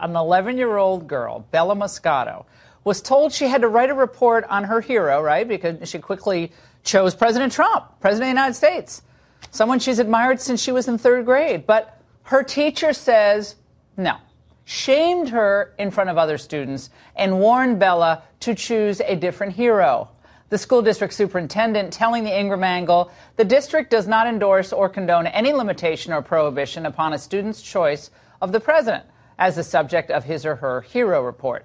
an 11 year old girl, Bella Moscato, was told she had to write a report on her hero, right? Because she quickly chose President Trump, President of the United States, someone she's admired since she was in third grade. But her teacher says no, shamed her in front of other students, and warned Bella to choose a different hero the school district superintendent telling the Ingraham Angle the district does not endorse or condone any limitation or prohibition upon a student's choice of the president as the subject of his or her hero report.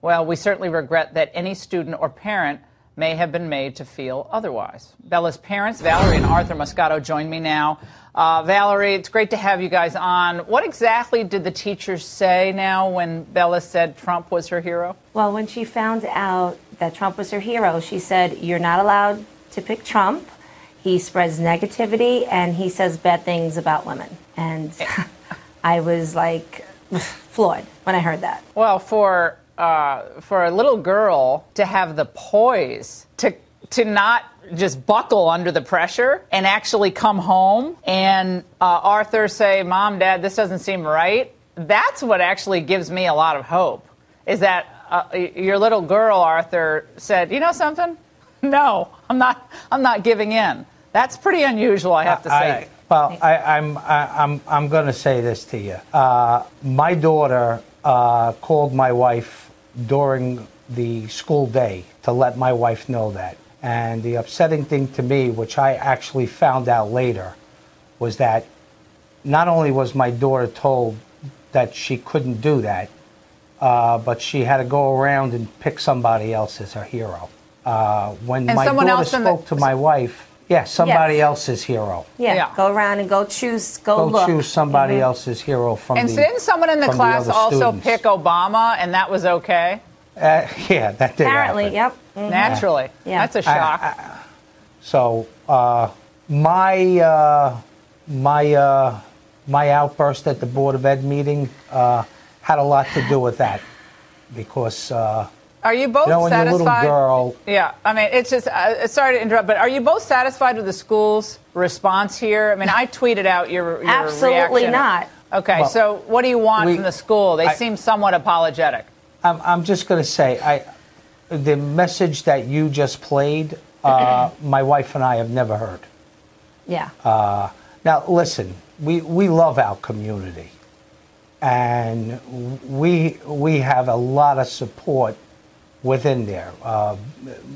Well, we certainly regret that any student or parent may have been made to feel otherwise. Bella's parents, Valerie and Arthur Moscato, join me now. Uh, Valerie, it's great to have you guys on. What exactly did the teachers say now when Bella said Trump was her hero? Well, when she found out that Trump was her hero, she said, You're not allowed to pick Trump. He spreads negativity and he says bad things about women. And I was like floored when I heard that. Well, for uh, for a little girl to have the poise to to not just buckle under the pressure and actually come home and uh, Arthur say, "Mom, Dad, this doesn't seem right." That's what actually gives me a lot of hope. Is that uh, your little girl, Arthur, said, "You know something? No, I'm not. I'm not giving in." That's pretty unusual, I have to say. I, well, I, am I'm I'm I'm going to say this to you. Uh, my daughter uh, called my wife during the school day to let my wife know that. And the upsetting thing to me, which I actually found out later, was that not only was my daughter told that she couldn't do that, uh, but she had to go around and pick somebody else as her hero. Uh, when and my daughter spoke the... to my wife, yeah, somebody yes. else's hero. Yeah. yeah. go around and go choose, go, go look. choose somebody mm-hmm. else's hero from. And the, didn't someone in the class the also students. pick Obama, and that was okay? Uh, yeah, that did Apparently, happen. yep. Mm-hmm. Naturally, yeah. that's a shock. I, I, so uh, my uh, my uh, my outburst at the Board of Ed meeting uh, had a lot to do with that because. Are you both you know, satisfied? Girl, yeah, I mean, it's just uh, sorry to interrupt, but are you both satisfied with the school's response here? I mean, I tweeted out your, your absolutely reaction. not. Okay, well, so what do you want we, from the school? They I, seem somewhat apologetic. I'm, I'm just going to say, I, the message that you just played, uh, my wife and I have never heard. Yeah. Uh, now, listen, we, we love our community, and we we have a lot of support within there. Uh,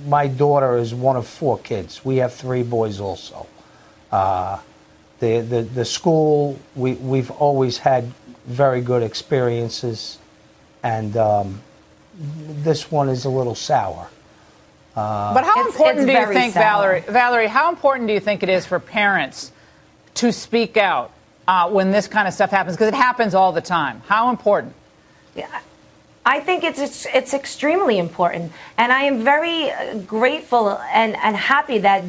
my daughter is one of four kids. We have three boys also. Uh, the, the, the school, we, we've always had very good experiences, and um, this one is a little sour. Uh, but how it's, important it's do you think, sour. Valerie? Valerie, how important do you think it is for parents to speak out uh, when this kind of stuff happens? Because it happens all the time. How important? Yeah, I think it's, it's, it's extremely important, and I am very uh, grateful and and happy that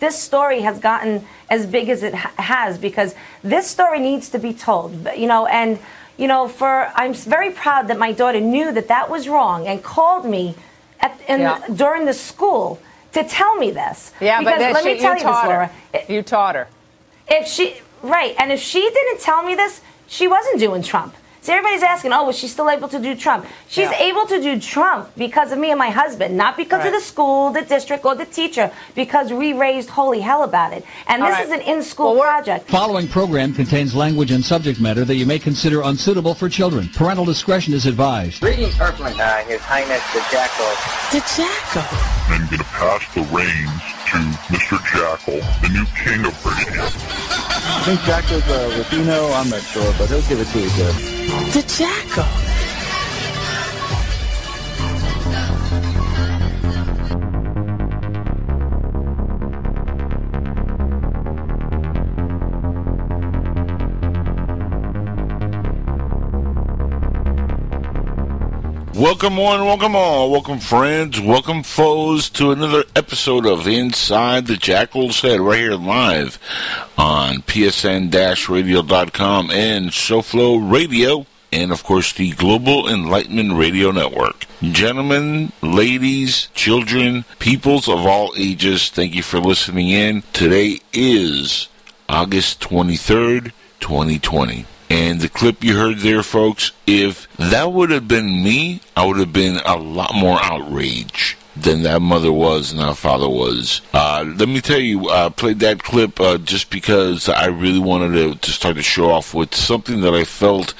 this story has gotten as big as it ha- has because this story needs to be told. You know, and you know, for I'm very proud that my daughter knew that that was wrong and called me at, yeah. during the school to tell me this. Yeah, because but let she, me tell you, you this, Laura. You taught her. If she right, and if she didn't tell me this, she wasn't doing Trump. So everybody's asking, oh, was she still able to do Trump? She's yeah. able to do Trump because of me and my husband, not because right. of the school, the district, or the teacher, because we raised holy hell about it. And this right. is an in-school well, project. Following program contains language and subject matter that you may consider unsuitable for children. Parental discretion is advised. Greetings, Earthling. Uh, His Highness the Jackal. The Jackal. I'm going to pass the reins to Mr. Jackal, the new king of radio. I think Jackal's a uh, Latino. I'm not sure, but he'll give it to you, sir. The jackal. Welcome one, welcome all, welcome friends, welcome foes to another episode of Inside the Jackal's Head right here live on psn-radio.com and SoFlo Radio and of course the Global Enlightenment Radio Network. Gentlemen, ladies, children, peoples of all ages, thank you for listening in. Today is August 23rd, 2020. And the clip you heard there, folks, if that would have been me, I would have been a lot more outraged than that mother was and that father was. Uh, let me tell you, I played that clip uh, just because I really wanted to, to start to show off with something that I felt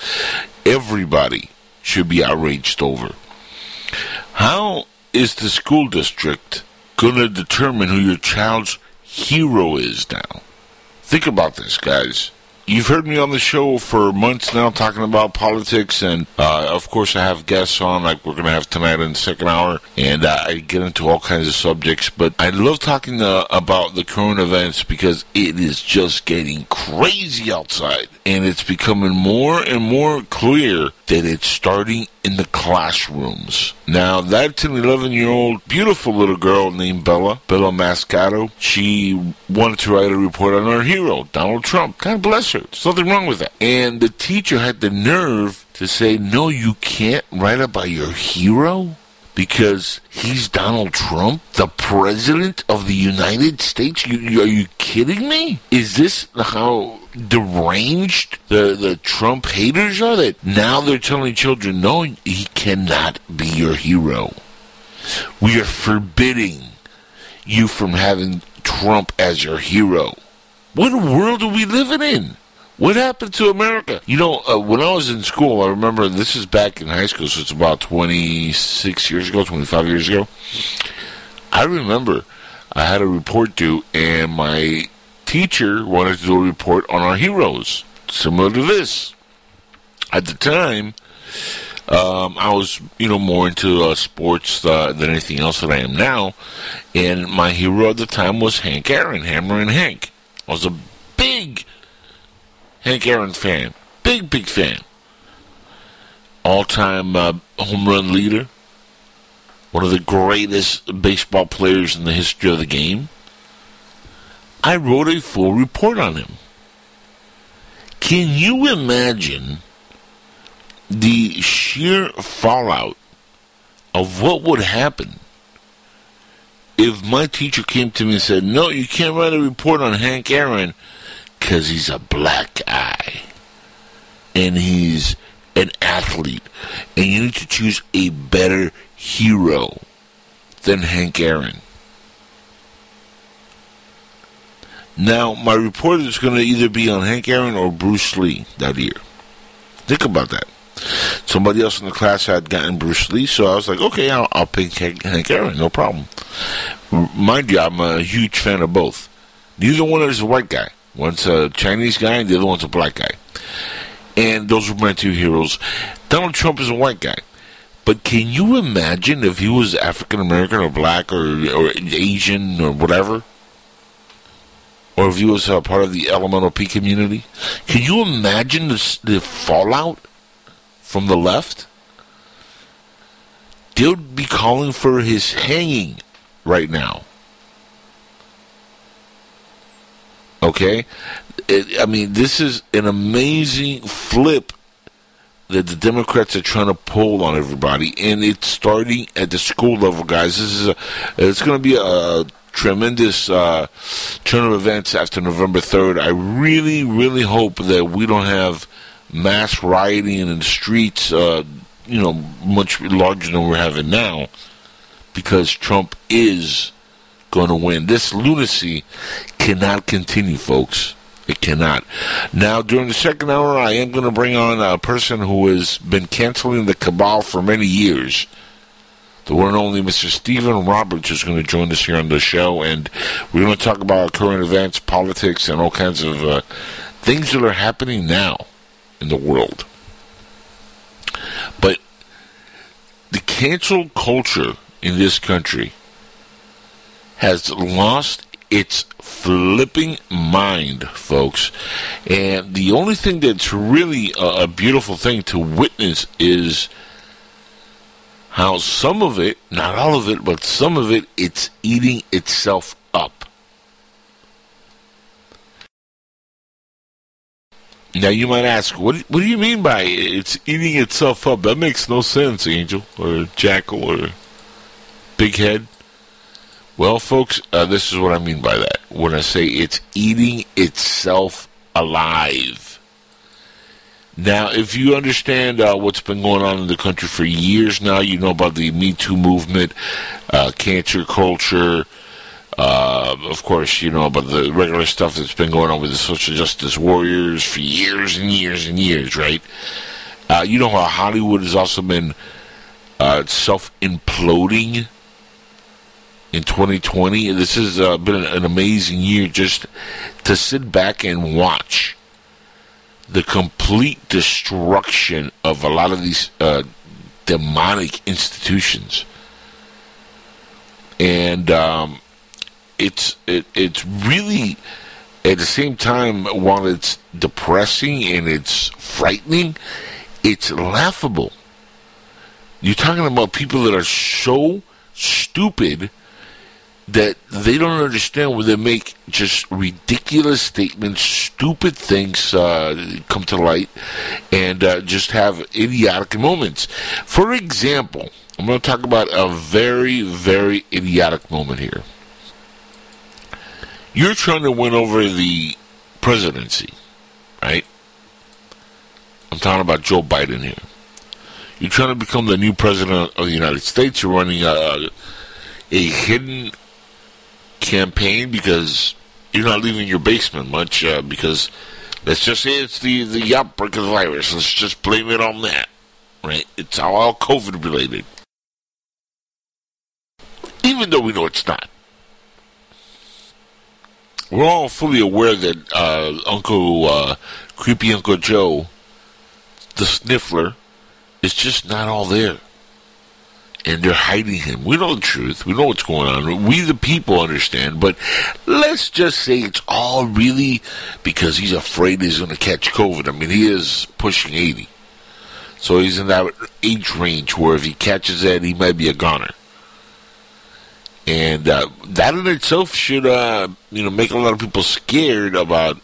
everybody should be outraged over. How is the school district going to determine who your child's hero is now? Think about this, guys. You've heard me on the show for months now talking about politics, and uh, of course, I have guests on, like we're going to have tonight in the second hour, and uh, I get into all kinds of subjects. But I love talking uh, about the current events because it is just getting crazy outside, and it's becoming more and more clear that it's starting in the classrooms. Now, that's an 11 year old beautiful little girl named Bella, Bella Moscato. She wanted to write a report on our hero, Donald Trump. God bless her. There's nothing wrong with that. And the teacher had the nerve to say, No, you can't write about your hero because he's Donald Trump, the president of the United States. You, you, are you kidding me? Is this how deranged the the Trump haters are? That now they're telling children, no, he cannot be your hero. We are forbidding you from having Trump as your hero. What world are we living in? What happened to America? You know, uh, when I was in school, I remember this is back in high school, so it's about 26 years ago, 25 years ago. I remember I had a report due, and my teacher wanted to do a report on our heroes, similar to this. At the time, um, I was, you know, more into uh, sports uh, than anything else that I am now, and my hero at the time was Hank Aaron, Hammerin' Hank. I was a big Hank Aaron fan. Big, big fan. All time uh, home run leader. One of the greatest baseball players in the history of the game. I wrote a full report on him. Can you imagine the sheer fallout of what would happen if my teacher came to me and said, No, you can't write a report on Hank Aaron because he's a black guy and he's an athlete, and you need to choose a better hero than Hank Aaron. Now, my report is going to either be on Hank Aaron or Bruce Lee that year. Think about that. Somebody else in the class had gotten Bruce Lee, so I was like, okay, I'll, I'll pick Hank Aaron, no problem. Mind you, I'm a huge fan of both. Neither one is a white guy. One's a Chinese guy, and the other one's a black guy. And those were my two heroes. Donald Trump is a white guy. But can you imagine if he was African American or black or, or Asian or whatever? Or if he was a part of the elemental P community? Can you imagine the, the fallout from the left? They would be calling for his hanging right now. Okay? It, I mean, this is an amazing flip that the Democrats are trying to pull on everybody, and it's starting at the school level, guys. This is a, it's going to be a tremendous uh, turn of events after November third. I really, really hope that we don't have mass rioting in the streets, uh, you know, much larger than we're having now, because Trump is going to win. This lunacy cannot continue, folks. It cannot. Now, during the second hour, I am going to bring on a person who has been canceling the cabal for many years. The one and only Mr. Stephen Roberts is going to join us here on the show, and we're going to talk about current events, politics, and all kinds of uh, things that are happening now in the world. But the cancel culture in this country has lost its flipping mind, folks. And the only thing that's really a, a, beautiful thing to witness is how some of it, not all of it, but some of it, it's eating itself up. Now you might ask, what what do you mean by it's eating itself up? That makes no sense, Angel or Jackal or Big Head. Well, folks, uh, this is what I mean by that. When I say it's eating itself alive. Now, if you understand uh, what's been going on in the country for years now, you know about the Me Too movement, uh, cancel culture. Uh, of course, you know about the regular stuff that's been going on with the social justice warriors for years and years and years, right? Uh, you know how Hollywood has also been uh, self imploding in 2020. This has uh, been an, an amazing year just to sit back and watch the complete destruction of a lot of these uh, demonic institutions, and um, it's it, it's really at the same time while it's depressing and it's frightening, it's laughable. You're talking about people that are so stupid that they don't understand when they make just ridiculous statements, stupid things uh, come to light, and uh, just have idiotic moments. For example, I'm going to talk about a very, very idiotic moment here. You're trying to win over the presidency, right? I'm talking about Joe Biden here. You're trying to become the new president of the United States. You're running a, a hidden campaign because you're not leaving your basement much uh, because let's just say it's the, the outbreak of the virus. Let's just blame it on that, right? It's all COVID related. Even though we know it's not. We're all fully aware that uh, Uncle, uh, creepy Uncle Joe, the sniffler, is just not all there and they're hiding him. We know the truth. We know what's going on. We, the people, understand. But let's just say it's all really because he's afraid he's going to catch COVID. I mean, he is pushing 80. So he's in that age range where if he catches that, he might be a goner. And uh, that in itself should, uh, you know, make a lot of people scared about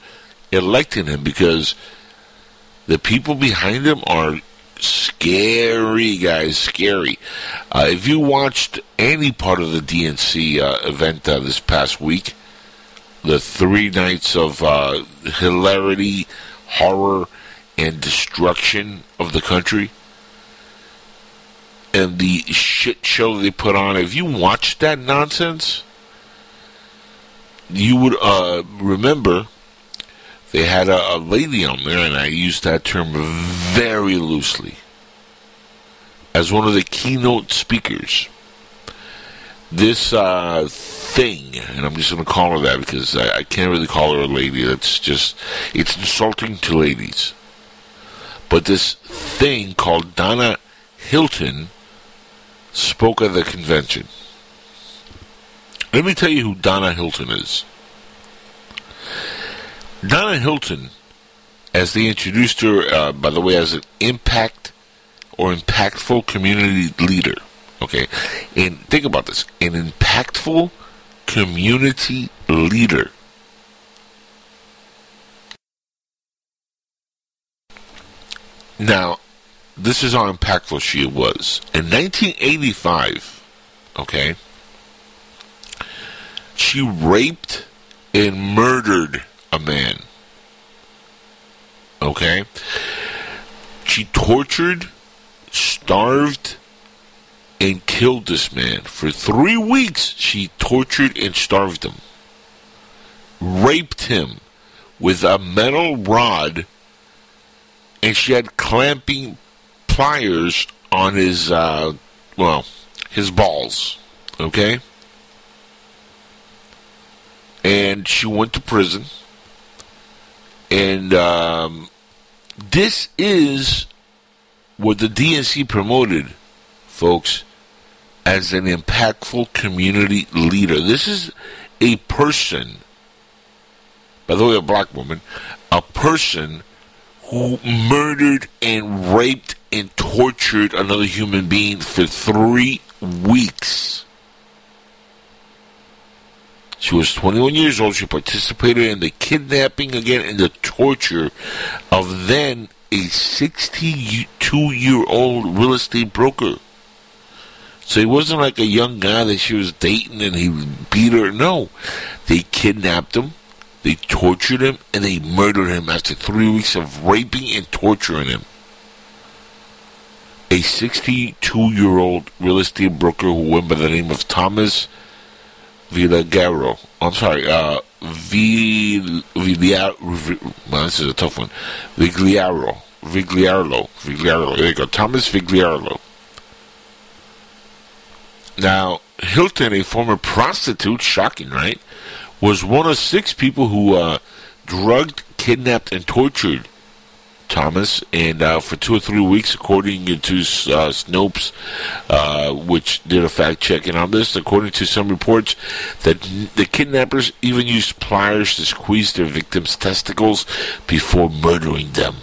electing him because the people behind him are scary, guys, scary. Uh, if you watched any part of the DNC uh, event uh, this past week, the three nights of uh, hilarity, horror, and destruction of the country, and the shit show they put on, if you watched that nonsense, you would uh, remember they had a, a, lady on there, and I use that term very loosely, as one of the keynote speakers. This uh, thing, and I'm just going to call her that because I, I can't really call her a lady. That's just, it's insulting to ladies. But this thing called Donna Hylton spoke at the convention. Let me tell you who Donna Hylton is. Donna Hylton, as they introduced her, uh, by the way, as an impact or impactful community leader. Okay, and think about this: an impactful community leader. Now, this is how impactful she was. In 1985, okay, she raped and murdered a man. Okay? She tortured, starved, and killed this man. For three weeks, she tortured and starved him. Raped him with a metal rod, and she had clamping pliers on his, uh, well, his balls. Okay? And she went to prison and um, this is what the DNC promoted, folks, as an impactful community leader. This is a person, by the way, a black woman, a person who murdered and raped and tortured another human being for three weeks. She was 21 years old. She participated in the kidnapping again and the torture of then a 62 year old real estate broker. So he wasn't like a young guy that she was dating and he beat her. No. They kidnapped him, They tortured him and they murdered him after three weeks of raping and torturing him. A 62 year old real estate broker who went by the name of Thomas Villagaro. I'm sorry, uh, Vill- Villar- well, this is a tough one. Vigliaro. Vigliarlo. Vigliarlo. There you go. Thomas Vigliarlo. Now, Hylton, a former prostitute, shocking, right? Was one of six people who uh, drugged, kidnapped, and tortured Thomas, and uh, for two or three weeks, according to uh, Snopes, uh, which did a fact checking on this, according to some reports, that the kidnappers even used pliers to squeeze their victims' testicles before murdering them.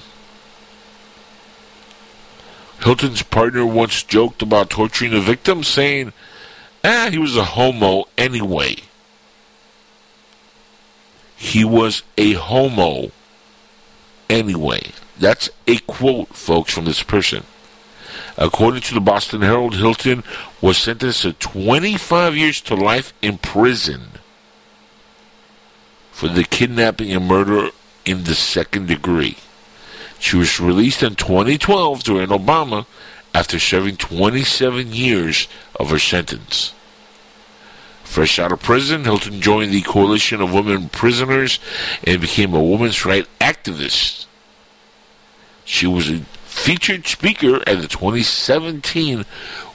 Hylton's partner once joked about torturing the victim, saying, "Ah, he was a homo anyway." He was a homo anyway. That's a quote, folks, from this person. According to the Boston Herald, Hylton was sentenced to 25 years to life in prison for the kidnapping and murder in the second degree. She was released in 2012 during Obama after serving 27 years of her sentence. Fresh out of prison, Hylton joined the Coalition of Women Prisoners and became a women's rights activist. She was a featured speaker at the 2017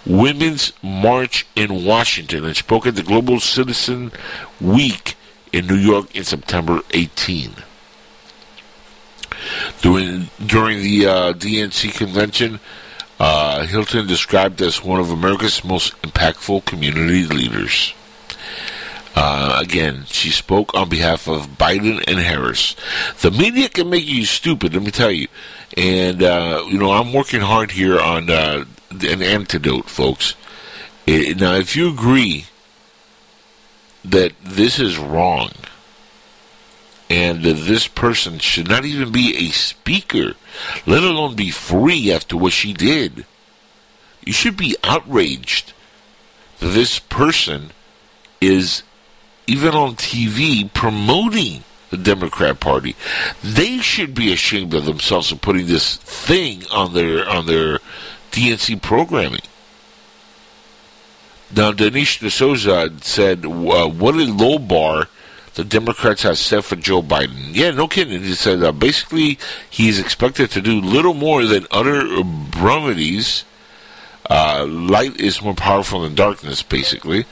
Women's March in Washington and spoke at the Global Citizen Week in New York in September 18. During, during the uh, DNC convention, uh, Hylton described as one of America's most impactful community leaders. Uh, again, she spoke on behalf of Biden and Harris. The media can make you stupid, let me tell you. And, uh, you know, I'm working hard here on uh, an antidote, folks. Eh, now, if you agree that this is wrong and that this person should not even be a speaker, let alone be free after what she did, you should be outraged that this person is even on TV promoting the Democrat Party. They should be ashamed of themselves for putting this thing on their on their DNC programming. Now, Dinesh D'Souza said, uh, "What a low bar the Democrats have set for Joe Biden." Yeah, no kidding. He said uh, basically he's expected to do little more than utter bromides. Uh, light is more powerful than darkness, basically.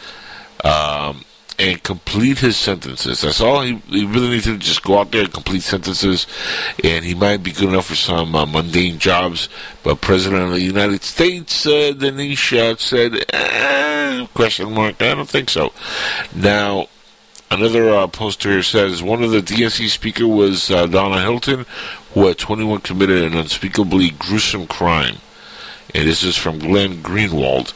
Um, and complete his sentences. That's all he, he really needs to just go out there and complete sentences, and he might be good enough for some uh, mundane jobs. But President of the United States, uh, Dinesh uh, said, eh, question mark, I don't think so. Now, another uh, poster here says one of the DNC speaker was uh, Donna Hylton, who at 21 committed an unspeakably gruesome crime. And this is from Glenn Greenwald.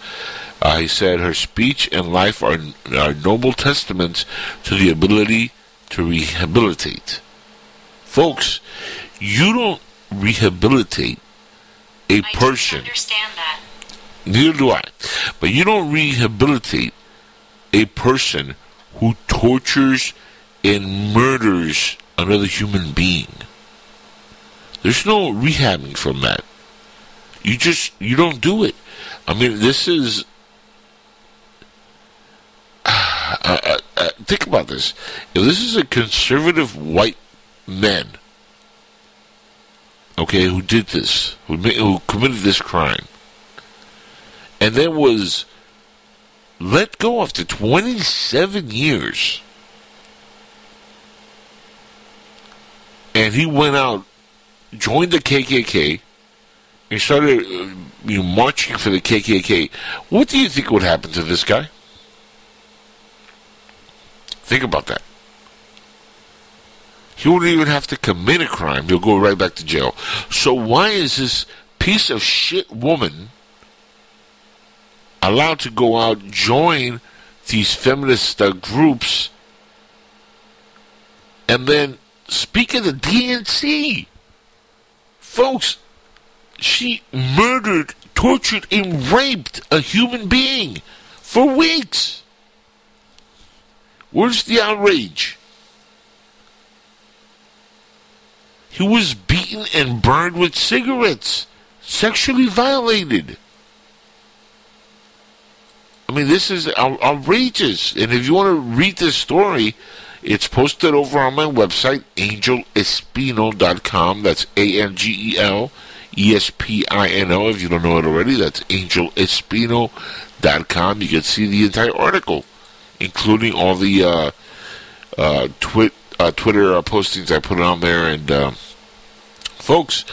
Uh, he said her speech and life are, are noble testaments to the ability to rehabilitate. Folks, you don't rehabilitate a I person. understand that. Neither do I. But you don't rehabilitate a person who tortures and murders another human being. There's no rehabbing from that. You just you don't do it. I mean, this is. Uh, uh, uh, think about this. If this is a conservative white man, okay, who did this, who, who committed this crime, and then was let go after 27 years, and he went out, joined the KKK, and started uh, marching for the KKK, what do you think would happen to this guy? Think about that. He wouldn't even have to commit a crime. He'll go right back to jail. So why is this piece of shit woman allowed to go out, join these feminist uh, groups, and then speak at the DNC? Folks, she murdered, tortured, and raped a human being for weeks. Where's the outrage? He was beaten and burned with cigarettes, sexually violated. I mean, this is outrageous. And if you want to read this story, it's posted over on my website, angelespino.com. That's A N G E L E S P I N O. If you don't know it already, that's angelespino.com. You can see the entire article, including all the uh, uh, uh, Twitter uh, postings I put on there. And, uh, folks,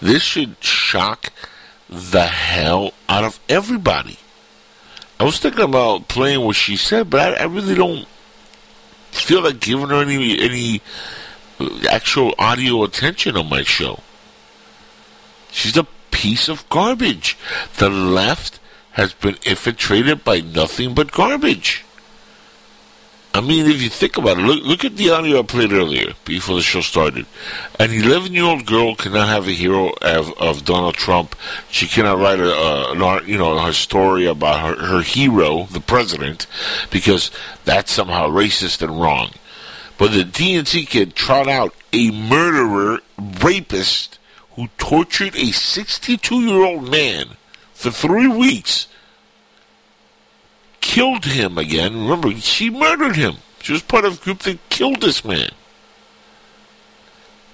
this should shock the hell out of everybody. I was thinking about playing what she said, but I, I really don't feel like giving her any any actual audio attention on my show. She's a piece of garbage. The left has been infiltrated by nothing but garbage. I mean, if you think about it, look, look at the audio I played earlier before the show started. An 11 year old girl cannot have a hero of, of Donald Trump. She cannot write a, a, an you know, her story about her, her hero, the president, because that's somehow racist and wrong. But the DNC can trot out a murderer, rapist, who tortured a 62 year old man for three weeks killed him again. Remember, she murdered him. She was part of a group that killed this man.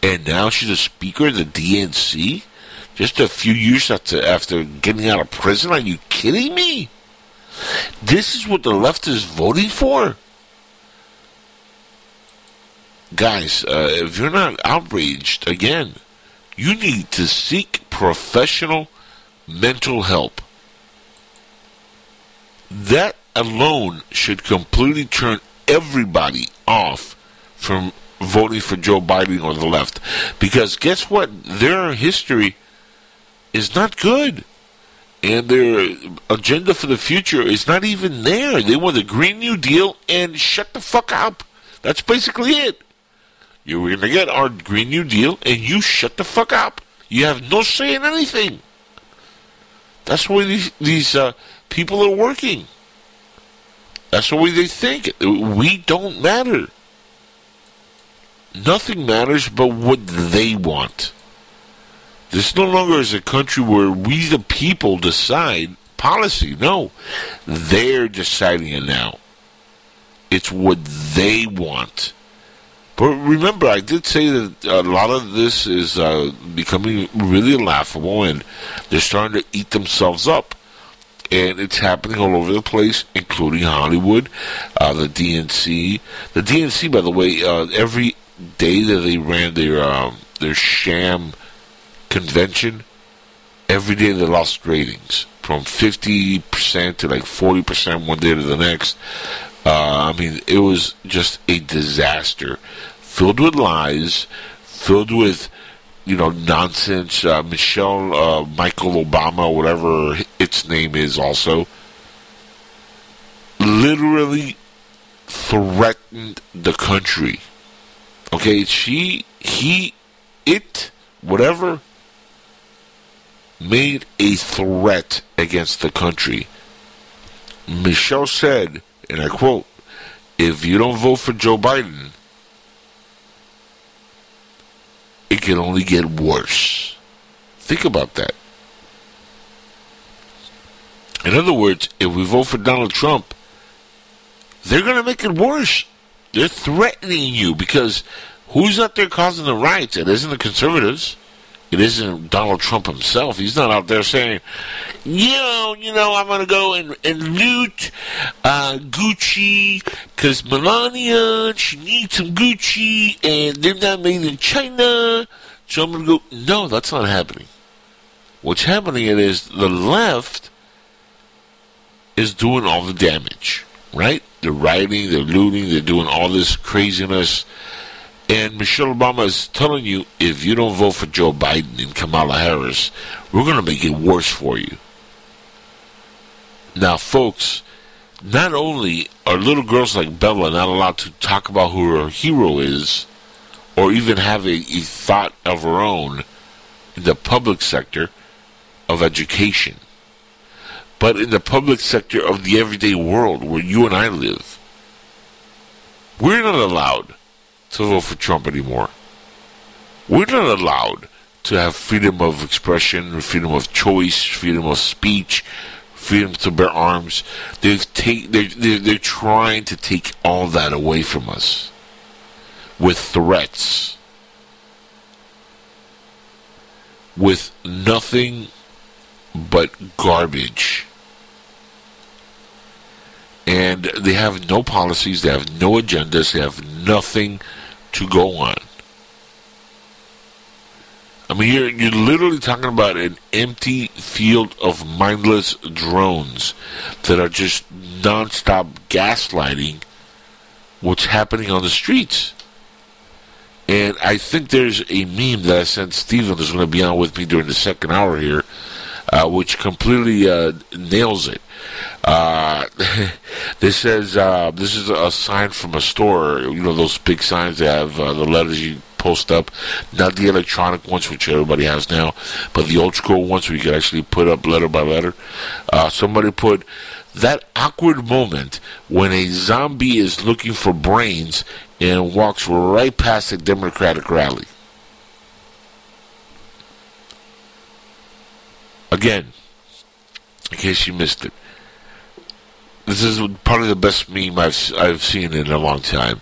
And now she's a speaker of the DNC? Just a few years after, after getting out of prison? Are you kidding me? This is what the left is voting for? Guys, uh, if you're not outraged, again, you need to seek professional mental help that alone should completely turn everybody off from voting for Joe Biden or the left. Because guess what? Their history is not good. And their agenda for the future is not even there. They want the Green New Deal and shut the fuck up. That's basically it. You're going to get our Green New Deal and you shut the fuck up. You have no say in anything. That's why these, these uh, people are working. That's the way they think. We don't matter. Nothing matters but what they want. This no longer is a country where we, the people, decide policy. No, they're deciding it now. It's what they want. But remember, I did say that a lot of this is uh, becoming really laughable, and they're starting to eat themselves up and it's happening all over the place, including Hollywood, uh, the DNC. The DNC, by the way, uh, every day that they ran their um, their sham convention, every day they lost ratings from fifty percent to like forty percent one day to the next. Uh, I mean, it was just a disaster, filled with lies, filled with you know, nonsense. Uh, Michelle, uh, Michael Obama, whatever its name is, also literally threatened the country. Okay, she, he, it, whatever, made a threat against the country. Michelle said, and I quote, if you don't vote for Joe Biden, it can only get worse. Think about that. In other words, if we vote for Donald Trump, they're going to make it worse. They're threatening you because who's out there causing the riots? It isn't the conservatives. It isn't Donald Trump himself. He's not out there saying, you know, you know, I'm going to go and, and loot uh, Gucci because Melania, she needs some Gucci and they're not made in China. So I'm going to go. No, that's not happening. What's happening is the left is doing all the damage, right? They're rioting, they're looting, they're doing all this craziness. And Michelle Obama is telling you if you don't vote for Joe Biden and Kamala Harris, we're going to make it worse for you. Now, folks, not only are little girls like Bella not allowed to talk about who her hero is, or even have a, a thought of her own in the public sector of education, but in the public sector of the everyday world where you and I live, we're not allowed to vote for Trump anymore. We're not allowed to have freedom of expression, freedom of choice, freedom of speech, freedom to bear arms. They've take, they're, they're, they're trying to take all that away from us with threats, with nothing but garbage. And they have no policies, they have no agendas, they have nothing to go on. I mean, you're, you're literally talking about an empty field of mindless drones that are just nonstop gaslighting what's happening on the streets. And I think there's a meme that I sent Stephen that's going to be on with me during the second hour here, uh, which completely uh, nails it. Uh, this says uh, this is a sign from a store. You know those big signs that have uh, the letters you post up, not the electronic ones which everybody has now, but the old school ones where you can actually put up letter by letter. Somebody put that awkward moment when a zombie is looking for brains and walks right past a Democratic rally. Again, in case you missed it, this is probably the best meme I've I've seen in a long time.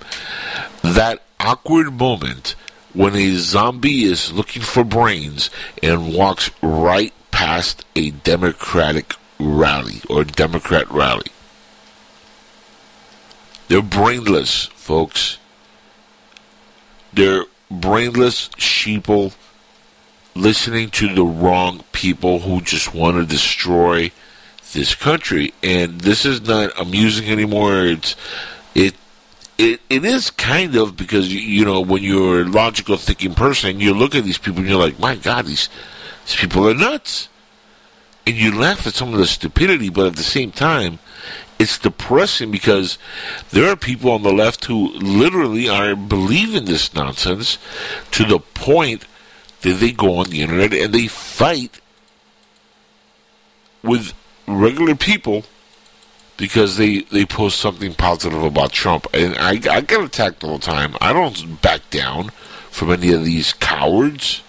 That awkward moment when a zombie is looking for brains and walks right past a Democratic rally or Democrat rally. They're brainless, folks. They're brainless sheeple listening to the wrong people who just want to destroy this country. And this is not amusing anymore. It's it it it is kind of because you, know when you're a logical thinking person, you look at these people and you're like, my God, these these people are nuts. And you laugh at some of the stupidity, but at the same time, it's depressing because there are people on the left who literally are believing this nonsense to the point that they go on the internet and they fight with regular people because they, they post something positive about Trump. And I, I get attacked all the time. I don't back down from any of these cowards.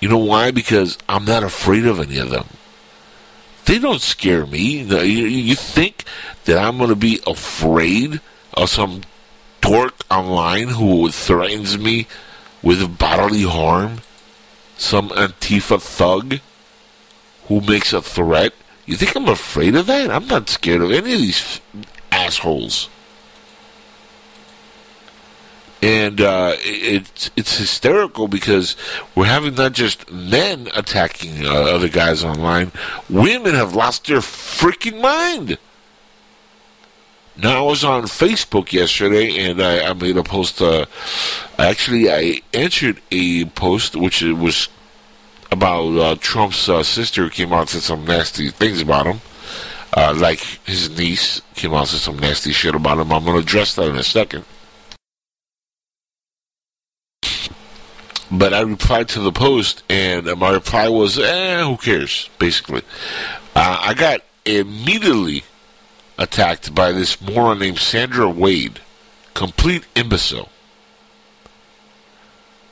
You know why? Because I'm not afraid of any of them. They don't scare me. You think that I'm going to be afraid of some dork online who threatens me with bodily harm? Some Antifa thug who makes a threat? You think I'm afraid of that? I'm not scared of any of these assholes and uh, it's it's hysterical because we're having not just men attacking uh, other guys online, women have lost their freaking mind. Now I was on Facebook yesterday, and I, I made a post. Uh, actually, I answered a post which was about uh, Trump's uh, sister came out and said some nasty things about him. Uh, like his niece came out and said some nasty shit about him. I'm going to address that in a second. But I replied to the post, and my reply was, eh, who cares, basically. Uh, I got immediately attacked by this moron named Sandra Wade. Complete imbecile.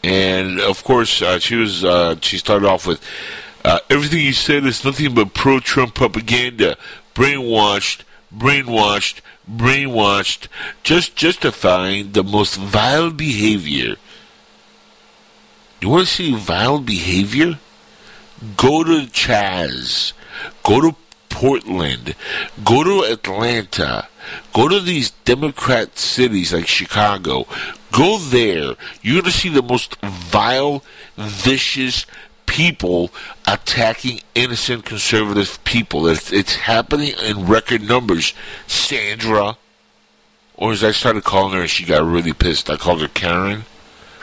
And of course, uh, she was. Uh, she started off with uh, everything you said is nothing but pro-Trump propaganda, brainwashed, brainwashed, brainwashed, just justifying the most vile behavior you want to see vile behavior? Go to Chaz. Go to Portland. Go to Atlanta. Go to these Democrat cities like Chicago. Go there. You're going to see the most vile, vicious people attacking innocent conservative people. It's, it's happening in record numbers. Sandra, or as I started calling her, she got really pissed. I called her Karen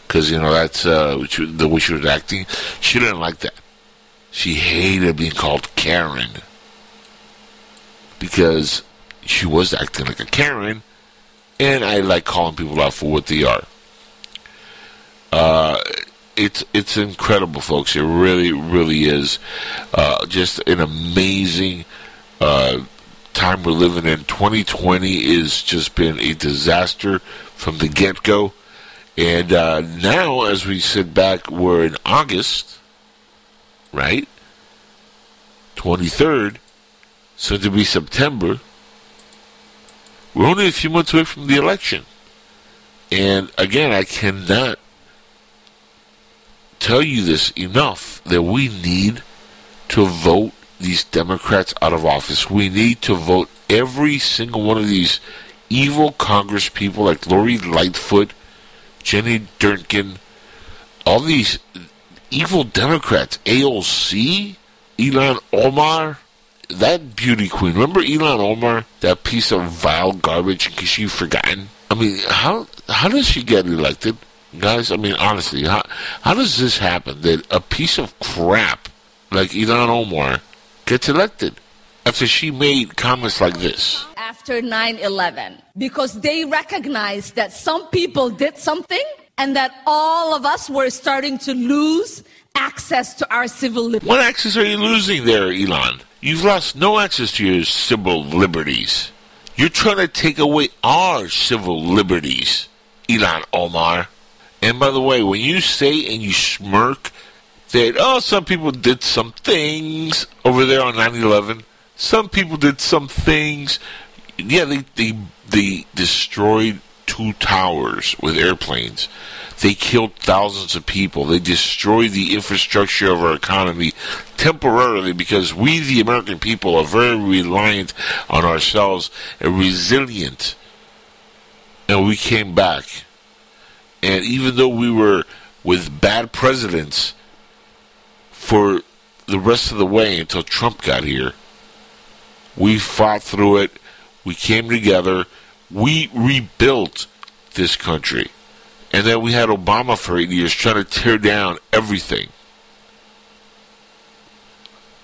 because you know that's uh, the way she was acting. She didn't like that. She hated being called Karen because she was acting like a Karen, and I like calling people out for what they are. Uh, it's it's incredible, folks. It really, really is. Uh, just an amazing uh, time we're living in. 2020 has just been a disaster from the get go And uh, now, as we sit back, we're in August, right? 23rd, soon to be September. We're only a few months away from the election. And again, I cannot tell you this enough that we need to vote these Democrats out of office. We need to vote every single one of these evil Congress people like Lori Lightfoot, Jenny Durkan, all these evil Democrats, AOC, Ilhan Omar, that beauty queen. Remember Ilhan Omar, that piece of vile garbage? In case you've forgotten. I mean, how how does she get elected, guys? I mean, honestly, how how does this happen that a piece of crap like Ilhan Omar gets elected after she made comments like this? after 9 11 because they recognized that some people did something and that all of us were starting to lose access to our civil liberties. What access are you losing there, Ilhan? You've lost no access to your civil liberties. You're trying to take away our civil liberties, Ilhan Omar. And by the way, when you say and you smirk that, oh, some people did some things over there on 9 11, some people did some things. Yeah, they, they, they destroyed two towers with airplanes. They killed thousands of people. They destroyed the infrastructure of our economy temporarily because we, the American people, are very reliant on ourselves and resilient. And we came back. And even though we were with bad presidents for the rest of the way until Trump got here, we fought through it. We came together. We rebuilt this country. And then we had Obama for eight years trying to tear down everything.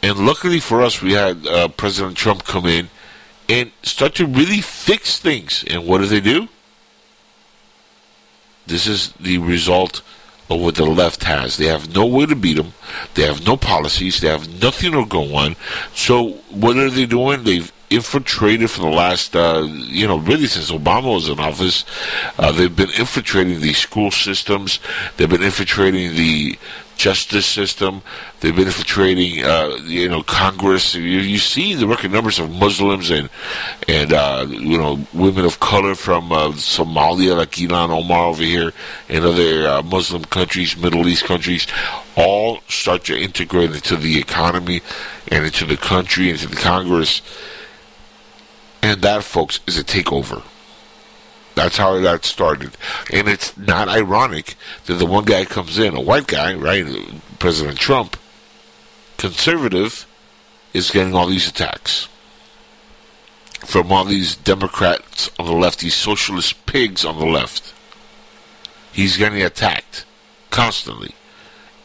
And luckily for us, we had uh, President Trump come in and start to really fix things. And what do they do? This is the result of what the left has. They have no way to beat them. They have no policies. They have nothing to go on. So what are they doing? They've infiltrated for the last, uh, you know, really since Obama was in office. Uh, they've been infiltrating the school systems. They've been infiltrating the justice system. They've been infiltrating, uh, you know, Congress. You, you, see the record numbers of Muslims and and uh, you know women of color from uh, Somalia, like Ilhan Omar over here, and other uh, Muslim countries, Middle East countries, all start to integrate into the economy and into the country, into the Congress. And that, folks, is a takeover. That's how that started. And it's not ironic that the one guy comes in, a white guy, right? President Trump, conservative, is getting all these attacks from all these Democrats on the left, these socialist pigs on the left. He's getting attacked constantly.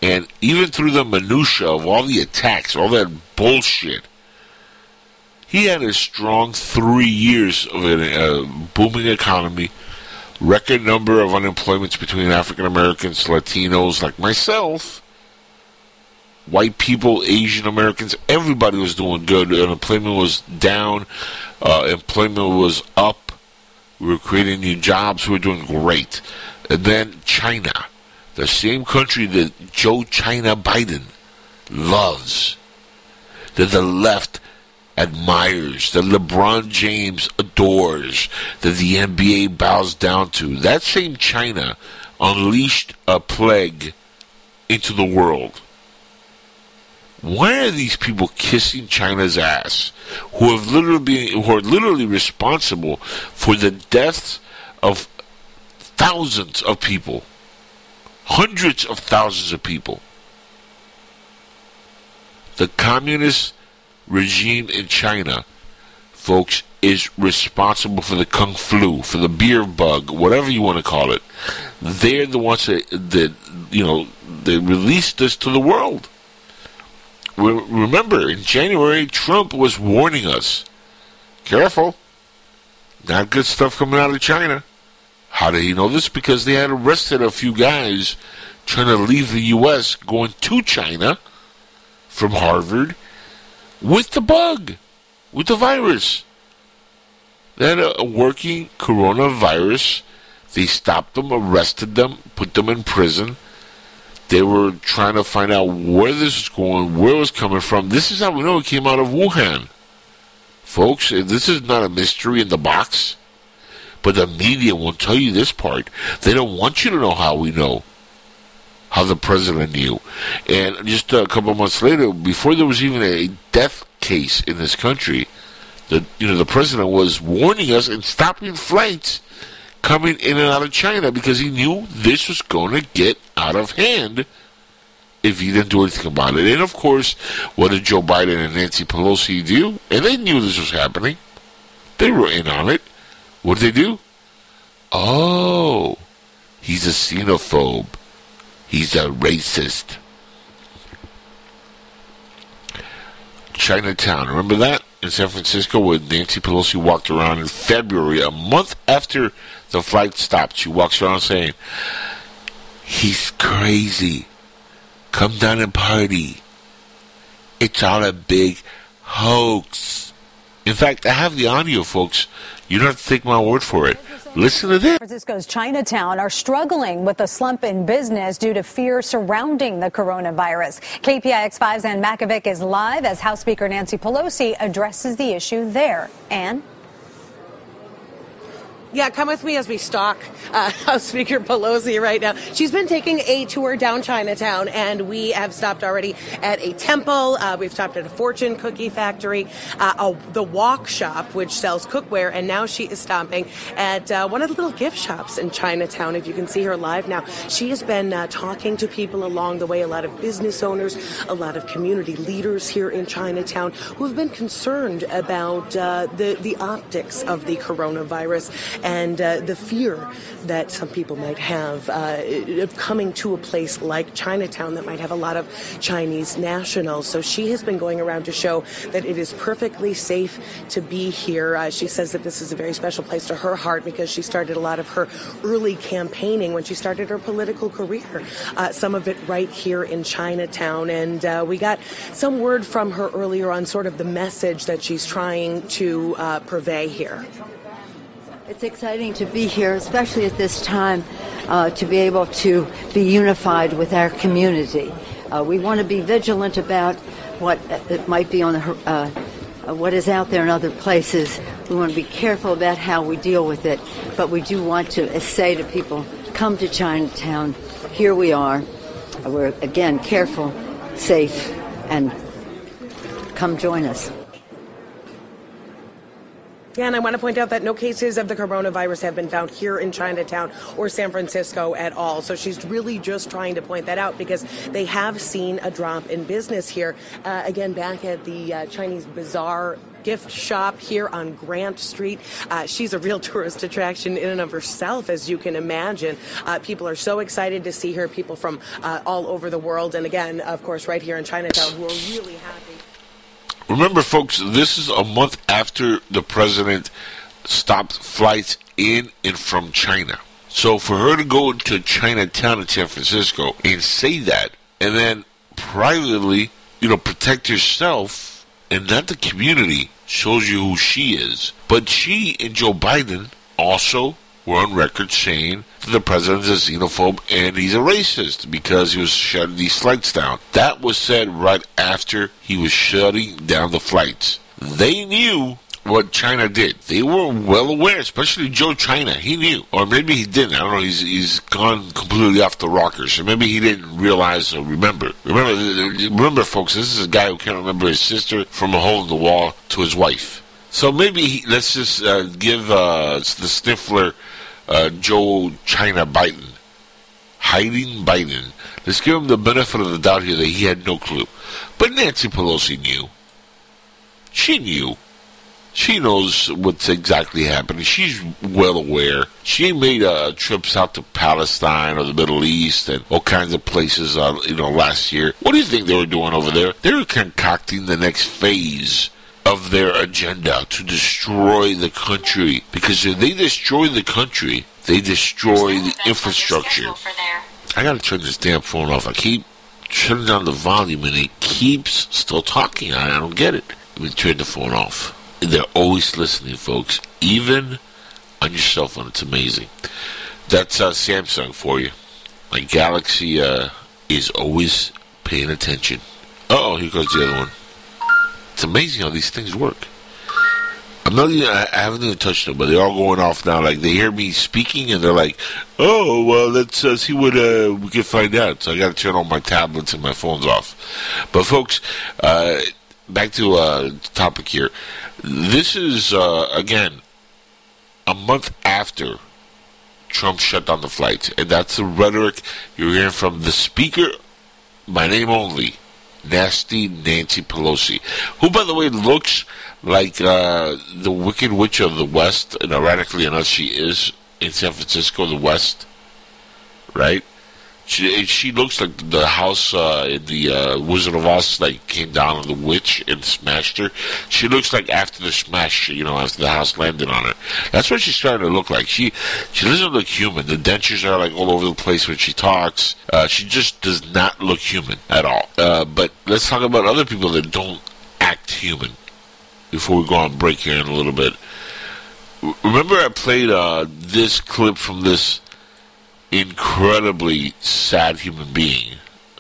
And even through the minutia of all the attacks, all that bullshit, he had a strong three years of a uh, booming economy, record number of unemployments between African Americans, Latinos like myself, white people, Asian Americans, everybody was doing good. Unemployment was down, uh, employment was up. We were creating new jobs. We were doing great. And then China, the same country that Joe China Biden loves, that the left admires, that LeBron James adores, that the NBA bows down to. That same China unleashed a plague into the world. Why are these people kissing China's ass, who have literally been, who are literally responsible for the deaths of thousands of people, hundreds of thousands of people? The communists regime in China, folks, is responsible for the kung flu, for the beer bug, whatever you want to call it. They're the ones that, that you know, they released this to the world. Remember, in January, Trump was warning us careful, not good stuff coming out of China. How did he know this? Because they had arrested a few guys trying to leave the U.S. going to China from Harvard with the bug, with the virus. They had a, working coronavirus They stopped them, arrested them, put them in prison. They were trying to find out where this was going, where it was coming from. This is how we know it came out of Wuhan. Folks, eh, this is not a mystery in the box. But the media won't tell you this part. They don't want you to know how we know. How the president knew. And just a couple months later, before there was even a death case in this country, the you know the president was warning us and stopping flights coming in and out of China because he knew this was going to get out of hand if he didn't do anything about it. And of course, what did Joe Biden and Nancy Pelosi do? And they knew this was happening. They were in on it. What did they do? Oh, he's a xenophobe. He's a racist. Chinatown, remember that? In San Francisco, where Nancy Pelosi walked around in February, a month after the flight stopped. She walks around saying, He's crazy. Come down and party. It's all a big hoax. In fact, I have the audio, folks. You don't have to take my word for it. Listen to this. San Francisco's Chinatown are struggling with a slump in business due to fear surrounding the coronavirus. KPIX5's Anne Makovec is live as House Speaker Nancy Pelosi addresses the issue there. Ann? Yeah, come with me as we stalk uh, House Speaker Pelosi right now. She's been taking a tour down Chinatown, and we have stopped already at a temple. Uh, we've stopped at a fortune cookie factory, uh, a, the Wok Shop, which sells cookware, and now she is stopping at uh, one of the little gift shops in Chinatown. If you can see her live now, she has been uh, talking to people along the way, a lot of business owners, a lot of community leaders here in Chinatown who have been concerned about uh, the, the optics of the coronavirus and uh, the fear that some people might have uh, of coming to a place like Chinatown that might have a lot of Chinese nationals. So she has been going around to show that it is perfectly safe to be here. Uh, she says that this is a very special place to her heart because she started a lot of her early campaigning when she started her political career. Uh, some of it right here in Chinatown. And uh, we got some word from her earlier on sort of the message that she's trying to uh, purvey here. It's exciting to be here, especially at this time, uh, to be able to be unified with our community. Uh, we want to be vigilant about what it might be on the, uh, what is out there in other places. We want to be careful about how we deal with it, but we do want to say to people, come to Chinatown. Here we are. We're again careful, safe, and come join us. Yeah, and I want to point out that no cases of the coronavirus have been found here in Chinatown or San Francisco at all. So she's really just trying to point that out because they have seen a drop in business here. Uh, again, back at the uh, Chinese Bazaar gift shop here on Grant Street. Uh, she's a real tourist attraction in and of herself, as you can imagine. Uh, people are so excited to see her, people from uh, all over the world. And again, of course, right here in Chinatown, who are really happy. Remember, folks, this is a month after the president stopped flights in and from China. So for her to go to Chinatown in San Francisco and say that, and then privately, you know, protect herself and not the community, shows you who she is. But she and Joe Biden also were on record saying that the president is a xenophobe and he's a racist because he was shutting these flights down. That was said right after he was shutting down the flights. They knew what China did. They were well aware, especially Joe China. He knew, or maybe he didn't. I don't know. He's he's gone completely off the rockers, so maybe he didn't realize or remember. Remember, remember, folks. This is a guy who can't remember his sister from a hole in the wall to his wife. So maybe he, let's just uh, give uh, the sniffler uh, Joe China Biden hiding Biden. Let's give him the benefit of the doubt here that he had no clue. But Nancy Pelosi knew. She knew. She knows what's exactly happening. She's well aware. She made uh, trips out to Palestine or the Middle East and all kinds of places, uh, you know, last year. What do you think they were doing over there? They were concocting the next phase of their agenda to destroy the country. Because if they destroy the country, they destroy the infrastructure. I gotta turn this damn phone off. I keep turning down the volume and it keeps still talking. I, I don't get it. Let me turn the phone off. They're always listening, folks. Even on your cell phone. It's amazing. That's uh, Samsung for you. Like Galaxy uh, is always paying attention. oh, here goes the other one. It's amazing how these things work. I'm not even, I haven't even touched them, but they're all going off now. Like they hear me speaking and they're like, "Oh, well, let's uh, see what uh, we can find out." So I got to turn all my tablets and my phones off. But folks, uh, back to uh, topic here. This is uh, again a month after Trump shut down the flights, and that's the rhetoric you're hearing from the speaker by name only, Nasty Nancy Pelosi, who, by the way, looks like uh, the Wicked Witch of the West, and ironically enough, she is in San Francisco, the West, right? She she looks like the house uh, in the uh, Wizard of Oz, like came down on the witch and smashed her. She looks like after the smash, you know, after the house landed on her. That's what she's starting to look like. She she doesn't look human. The dentures are like all over the place when she talks. Uh, she just does not look human at all. Uh, but let's talk about other people that don't act human. Before we go on break here in a little bit, remember I played uh, this clip from this incredibly sad human being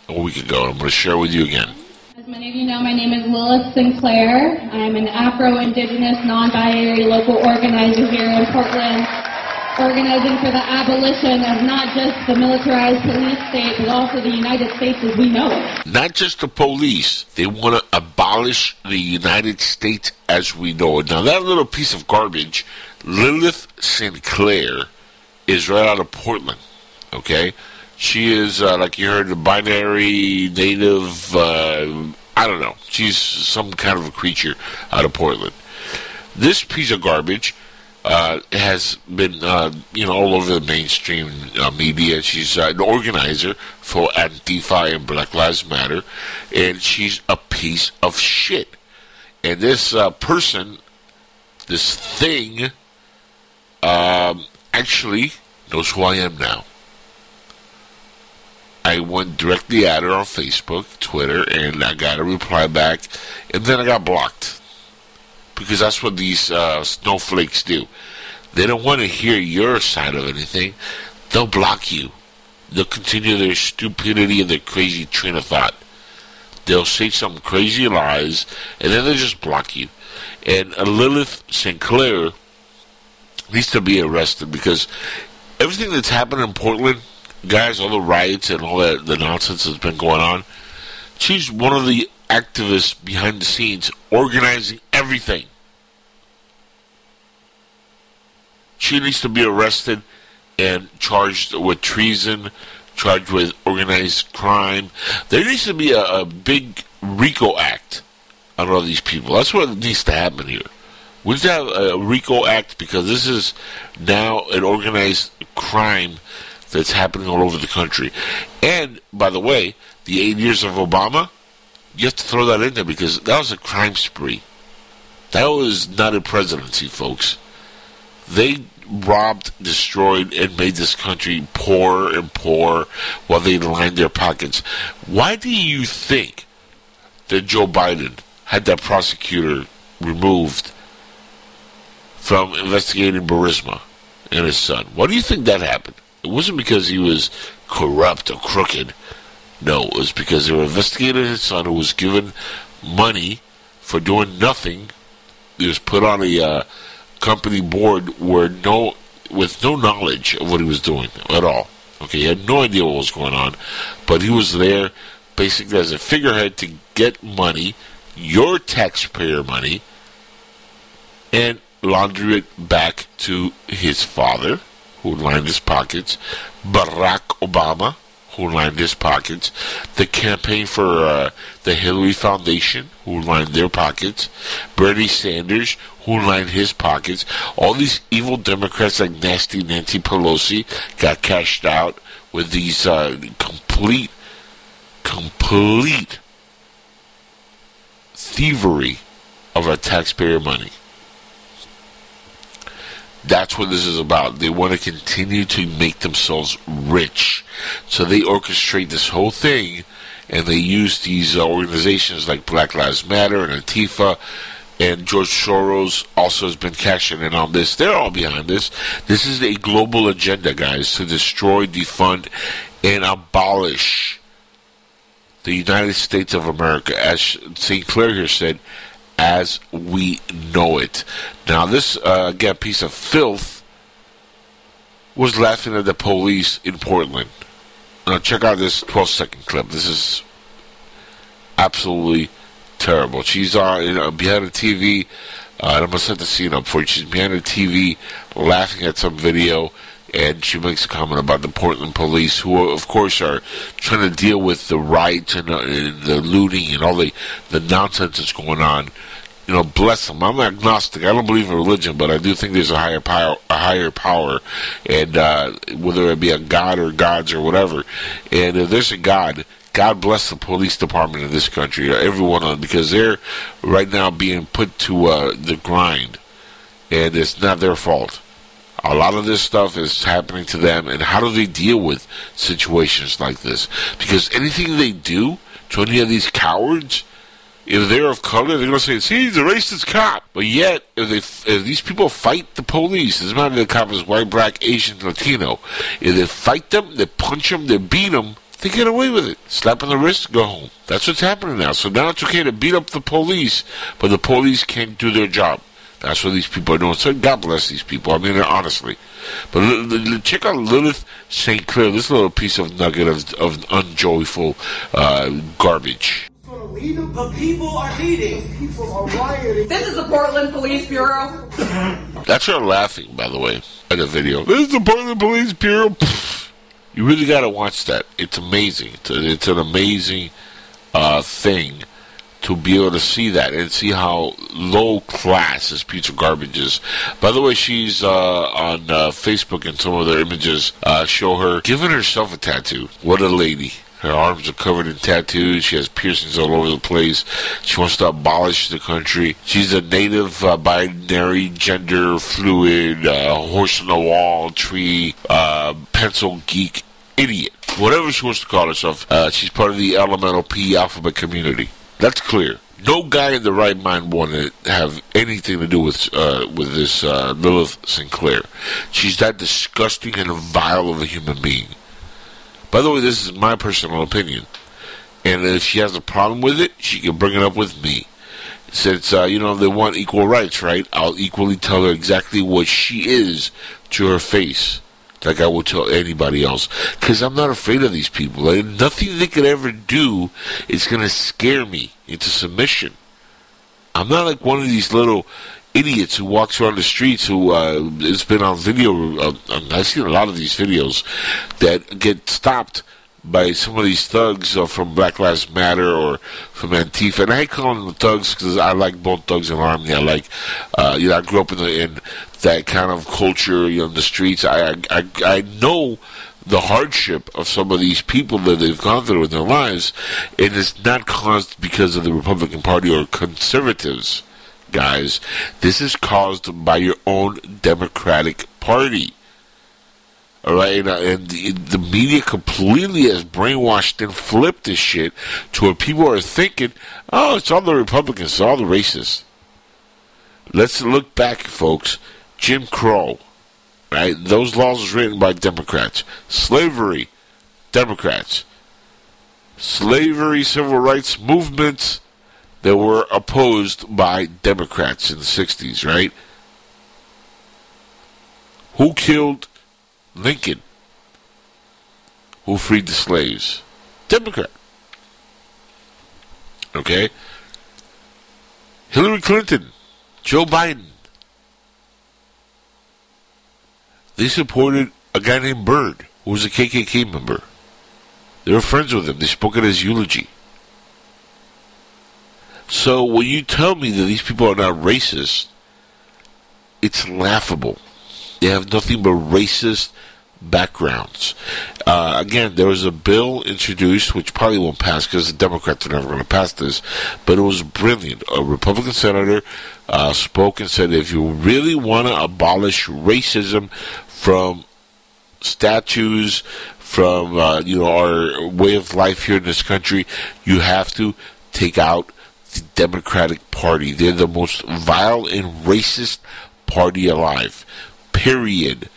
a week ago. I'm going to share with you again. As many of you know, my name is Lilith Sinclair. I am an Afro-Indigenous, non-binary local organizer here in Portland, organizing for the abolition of not just the militarized police state, but also the United States as we know it. Not just the police. They want to abolish the United States as we know it. Now, that little piece of garbage, Lilith Sinclair, is right out of Portland. Okay? She is, uh, like you heard, a binary native. Uh, I don't know. She's some kind of a creature out of Portland. This piece of garbage uh, has been, uh, you know, all over the mainstream uh, media. She's uh, an organizer for Antifa and Black Lives Matter, and she's a piece of shit. And this uh, person, this thing, um, actually knows who I am now. I went directly at her on Facebook, Twitter, and I got a reply back, and then I got blocked. Because that's what these uh, snowflakes do. They don't want to hear your side of anything. They'll block you. They'll continue their stupidity and their crazy train of thought. They'll say some crazy lies, and then they'll just block you. And uh, Lilith Sinclair needs to be arrested because everything that's happened in Portland guys, all the riots and all that the nonsense that's been going on. She's one of the activists behind the scenes organizing everything. She needs to be arrested and charged with treason, charged with organized crime. There needs to be a, a big RICO act on all these people. That's what needs to happen here. We need to have a RICO act because this is now an organized crime that's happening all over the country. And, by the way, the eight years of Obama, you have to throw that in there because that was a crime spree. That was not a presidency, folks. They robbed, destroyed, and made this country poorer and poorer while they lined their pockets. Why do you think that Joe Biden had that prosecutor removed from investigating Burisma and his son? Why do you think that happened? It wasn't because he was corrupt or crooked. No, it was because they were investigating his son who was given money for doing nothing. He was put on a uh, company board where no, with no knowledge of what he was doing at all. Okay, he had no idea what was going on, but he was there basically as a figurehead to get money, your taxpayer money, and launder it back to his father who lined his pockets, Barack Obama, who lined his pockets, the campaign for uh, the Hillary Foundation, who lined their pockets, Bernie Sanders, who lined his pockets. All these evil Democrats like nasty Nancy Pelosi got cashed out with these uh, complete, complete thievery of our taxpayer money. That's what this is about. They want to continue to make themselves rich. So they orchestrate this whole thing and they use these uh, organizations like Black Lives Matter and Antifa and George Soros also has been cashing in on this. They're all behind this. This is a global agenda, guys, to destroy, defund, and abolish the United States of America, as St. Clair here said, as we know it. Now, this, uh, again, piece of filth was laughing at the police in Portland. Now, check out this 12 second clip. This is absolutely terrible. She's on you know, behind the TV. Uh, I'm gonna set the scene up for you. She's behind the TV, laughing at some video, and she makes a comment about the Portland police, who of course are trying to deal with the riots and, uh, and the looting and all the the nonsense that's going on. You know, bless them. I'm agnostic. I don't believe in religion, but I do think there's a higher power, a higher power, and uh, whether it be a god or gods or whatever. And if there's a god, God bless the police department in this country, everyone on because they're right now being put to uh, the grind, and it's not their fault. A lot of this stuff is happening to them, and how do they deal with situations like this? Because anything they do to any of these cowards, if they're of color, they're going to say, "See, he's a racist cop." But yet, if they if these people fight the police, it doesn't matter if the cop is white, black, Asian, Latino, if they fight them, they punch them, they beat them, they get away with it. Slap on the wrist, go home. That's what's happening now. So now it's okay to beat up the police, but the police can't do their job. That's what these people are doing. So God bless these people. I mean, honestly. But l- l- check out Lilith St. Clair, this little piece of nugget of, of unjoyful uh, garbage. The people are leading. People are rioting. This is the Portland Police Bureau. That's her laughing, by the way, at the video. This is the Portland Police Bureau. You really got to watch that. It's amazing. It's, a, it's an amazing uh, thing to be able to see that and see how low class this piece of garbage is. By the way, she's uh, on uh, Facebook and some of their images uh, show her giving herself a tattoo. What a lady. Her arms are covered in tattoos. She has piercings all over the place. She wants to abolish the country. She's a native uh, binary, gender fluid, uh, horse on the wall, tree, uh, pencil geek, idiot. Whatever she wants to call herself. Uh, she's part of the elemental P alphabet community. That's clear. No guy in the right mind wanted to have anything to do with uh, with this uh, Lilith Sinclair. She's that disgusting and vile of a human being. By the way, this is my personal opinion. And if she has a problem with it, she can bring it up with me. Since, uh, you know, they want equal rights, right? I'll equally tell her exactly what she is to her face. Like I would tell anybody else. Because I'm not afraid of these people. Like, nothing they could ever do is going to scare me into submission. I'm not like one of these little idiots who walks around the streets who uh, it's been on video. Uh, I've seen a lot of these videos that get stopped by some of these thugs uh, from Black Lives Matter or from Antifa. And I call them thugs because I like both thugs and army. I like, uh, you know, I grew up in, the, in that kind of culture, you know, in the streets. I, I, I know the hardship of some of these people that they've gone through in their lives, and it's not caused because of the Republican Party or conservatives guys. This is caused by your own Democratic Party. All right, and, uh, and the, the, media completely has brainwashed and flipped this shit to where people are thinking, oh, it's all the Republicans, it's all the racists. Let's look back, folks. Jim Crow, right? Those laws was written by Democrats. Slavery, Democrats. Slavery, civil rights movements, that were opposed by Democrats in the 60s, right? Who killed Lincoln? Who freed the slaves? Democrat. Okay? Hillary Clinton, Joe Biden. They supported a guy named Byrd, who was a KKK member. They were friends with him. They spoke at his eulogy. So when you tell me that these people are not racist, it's laughable. They have nothing but racist backgrounds. Uh, again, there was a bill introduced, which probably won't pass because the Democrats are never going to pass this, but it was brilliant. A Republican senator uh, spoke and said, if you really want to abolish racism from statues, from uh, you know our way of life here in this country, you have to take out the Democratic Party. They're the most vile and racist party alive. Period.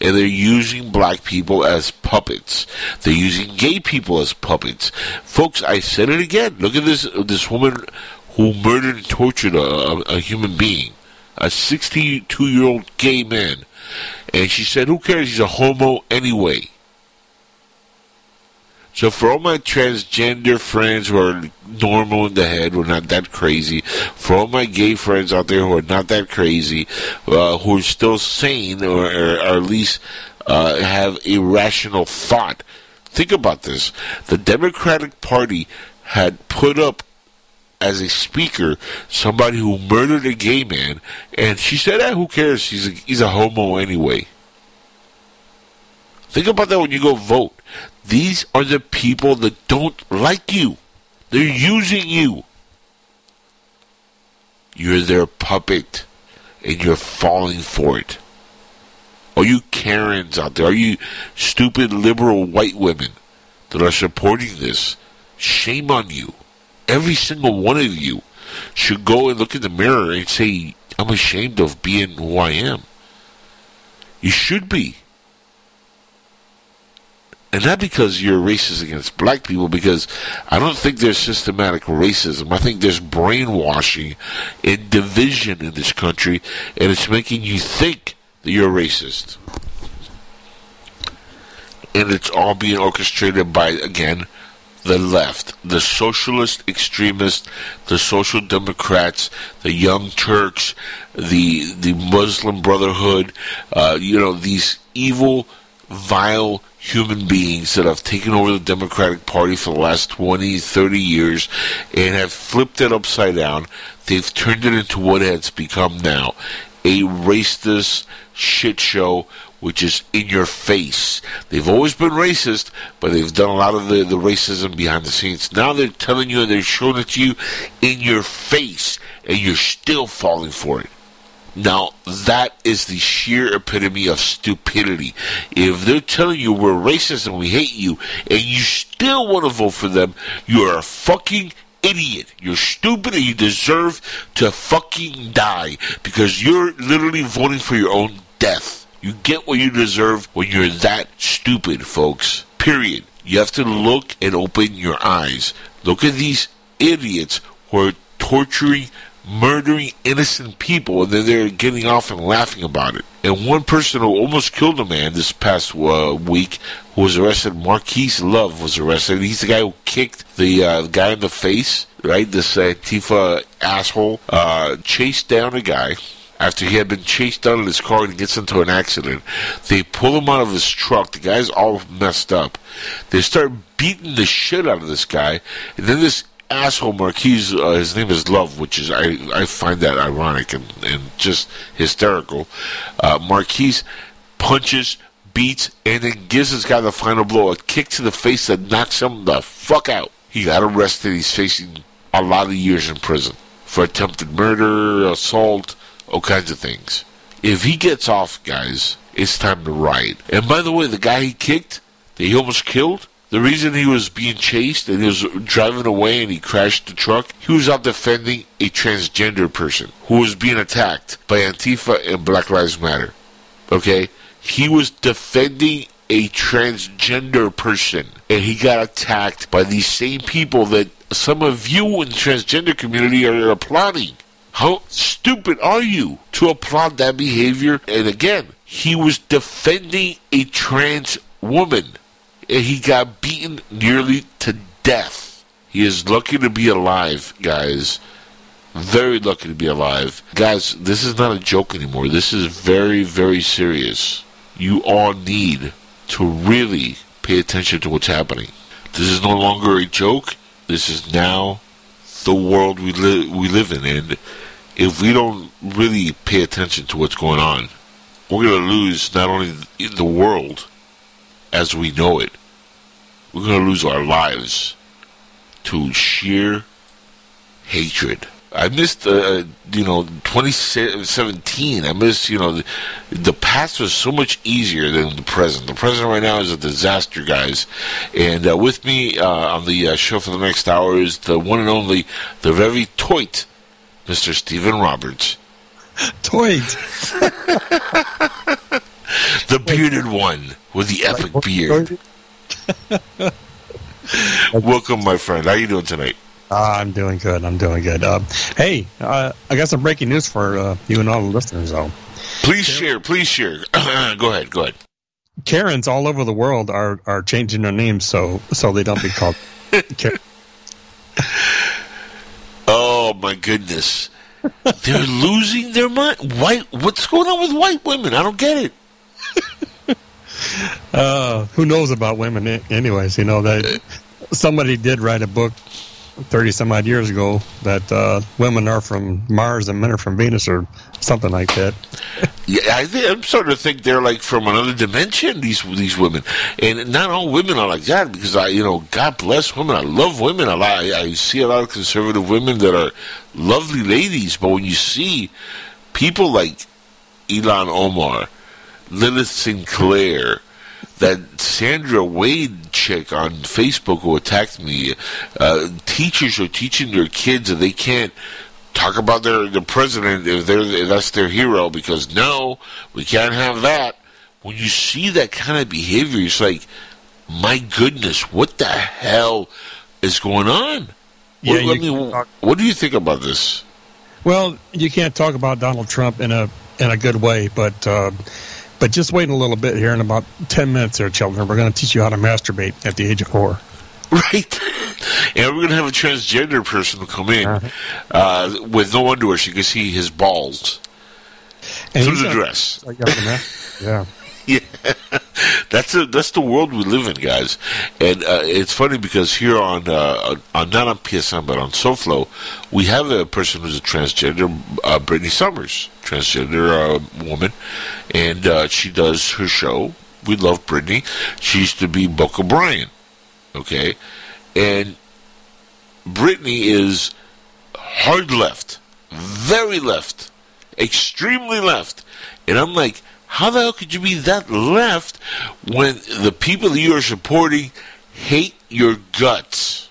And they're using black people as puppets. They're using gay people as puppets. Folks, I said it again. Look at this this woman who murdered and tortured a, a, a human being, a 62 year old gay man. And she said, Who cares? He's a homo anyway. So for all my transgender friends who are normal in the head, who are not that crazy, for all my gay friends out there who are not that crazy, uh, who are still sane or, or, or at least uh, have a rational thought, think about this. The Democratic Party had put up as a speaker somebody who murdered a gay man, and she said, eh, "Who cares? He's a, he's a homo anyway." Think about that when you go vote. These are the people that don't like you. They're using you. You're their puppet, and you're falling for it. Are you Karens out there? Are you stupid liberal white women that are supporting this? Shame on you. Every single one of you should go and look in the mirror and say, I'm ashamed of being who I am. You should be. And not because you're racist against black people, because I don't think there's systematic racism. I think there's brainwashing and division in this country, and it's making you think that you're racist. And it's all being orchestrated by, again, the left, the socialist extremists, the social democrats, the young Turks, the the Muslim Brotherhood, uh, you know, these evil, vile human beings that have taken over the Democratic Party for the last 20, 30 years and have flipped it upside down. They've turned it into what it's become now a racist shit show which is in your face. They've always been racist, but they've done a lot of the, the racism behind the scenes. Now they're telling you and they're showing it to you in your face, and you're still falling for it. Now, that is the sheer epitome of stupidity. If they're telling you we're racist and we hate you, and you still want to vote for them, you're a fucking idiot. You're stupid and you deserve to fucking die because you're literally voting for your own death. You get what you deserve when you're that stupid, folks. Period. You have to look and open your eyes. Look at these idiots who are torturing, murdering innocent people, and then they're getting off and laughing about it. And one person who almost killed a man this past uh, week who was arrested, Marquise Love was arrested. He's the guy who kicked the uh, guy in the face, right? This Antifa asshole uh, chased down a guy after he had been chased out of his car and gets into an accident. They pull him out of his truck. The guy's all messed up. They start beating the shit out of this guy, and then this asshole Marquise, uh, his name is Love, which is I I find that ironic and and just hysterical. Uh, Marquise punches. Beats and then gives this guy the final blow, a kick to the face that knocks him the fuck out. He got arrested. He's facing a lot of years in prison for attempted murder, assault, all kinds of things. If he gets off, guys, it's time to ride. And by the way, the guy he kicked, that he almost killed, the reason he was being chased and he was driving away and he crashed the truck, he was out defending a transgender person who was being attacked by Antifa and Black Lives Matter. Okay? He was defending a transgender person and he got attacked by these same people that some of you in the transgender community are applauding. How stupid are you to applaud that behavior? And again, he was defending a trans woman and he got beaten nearly to death. He is lucky to be alive, guys. Very lucky to be alive. Guys, this is not a joke anymore. This is very, very serious. You all need to really pay attention to what's happening. This is no longer a joke. This is now the world we live we live in, and if we don't really pay attention to what's going on, we're going to lose not only the world as we know it, we're going to lose our lives to sheer hatred. I missed, uh, you know, 2017. I missed, you know, the, the past was so much easier than the present. The present right now is a disaster, guys. And uh, with me uh, on the uh, show for the next hour is the one and only, the very toit, Mr. Stephen Roberts. Toit. the bearded one with the epic beard. Welcome, my friend. How you doing tonight? Uh, I'm doing good. I'm doing good. Uh, hey, uh, I got some breaking news for uh, you and all the listeners, though. Please share. Please share. go ahead. Go ahead. Karens all over the world are, are changing their names so so they don't be called Karen. Oh my goodness, they're losing their mind. White. What's going on with white women? I don't get it. Uh, who knows about women, anyways? You know that somebody did write a book thirty some odd years ago that uh, women are from Mars and men are from Venus, or something like that. Yeah, I think, I'm starting to think they're like from another dimension. These these women, and not all women are like that. Because I, you know, God bless women. I love women. a lot. I, I see a lot of conservative women that are lovely ladies. But when you see people like Ilhan Omar, Lilith Sinclair, that Sandra Wade chick on Facebook who attacked me, uh, teachers are teaching their kids that they can't talk about their the president if they're if that's their hero because no, we can't have that. When you see that kind of behavior, it's like, my goodness, what the hell is going on? Yeah, what, I mean, what do you think about this? Well, you can't talk about Donald Trump in a in a good way, but uh, but just wait a little bit here. In about ten minutes, there, children, we're going to teach you how to masturbate at the age of four. Right. And we're going to have a transgender person come in uh, with no underwear. She can see his balls And through the a- dress. yeah, yeah. That's a, that's the world we live in, guys. And uh, it's funny because here on, uh, on not on PSN but on SoFlo, we have a person who's a transgender, uh, Brittany Summers, transgender uh, woman, and uh, she does her show. We love Brittany. She used to be Boca Brian, okay, and Brittany is hard left, very left, extremely left, and I'm like, how the hell could you be that left when the people that you are supporting hate your guts?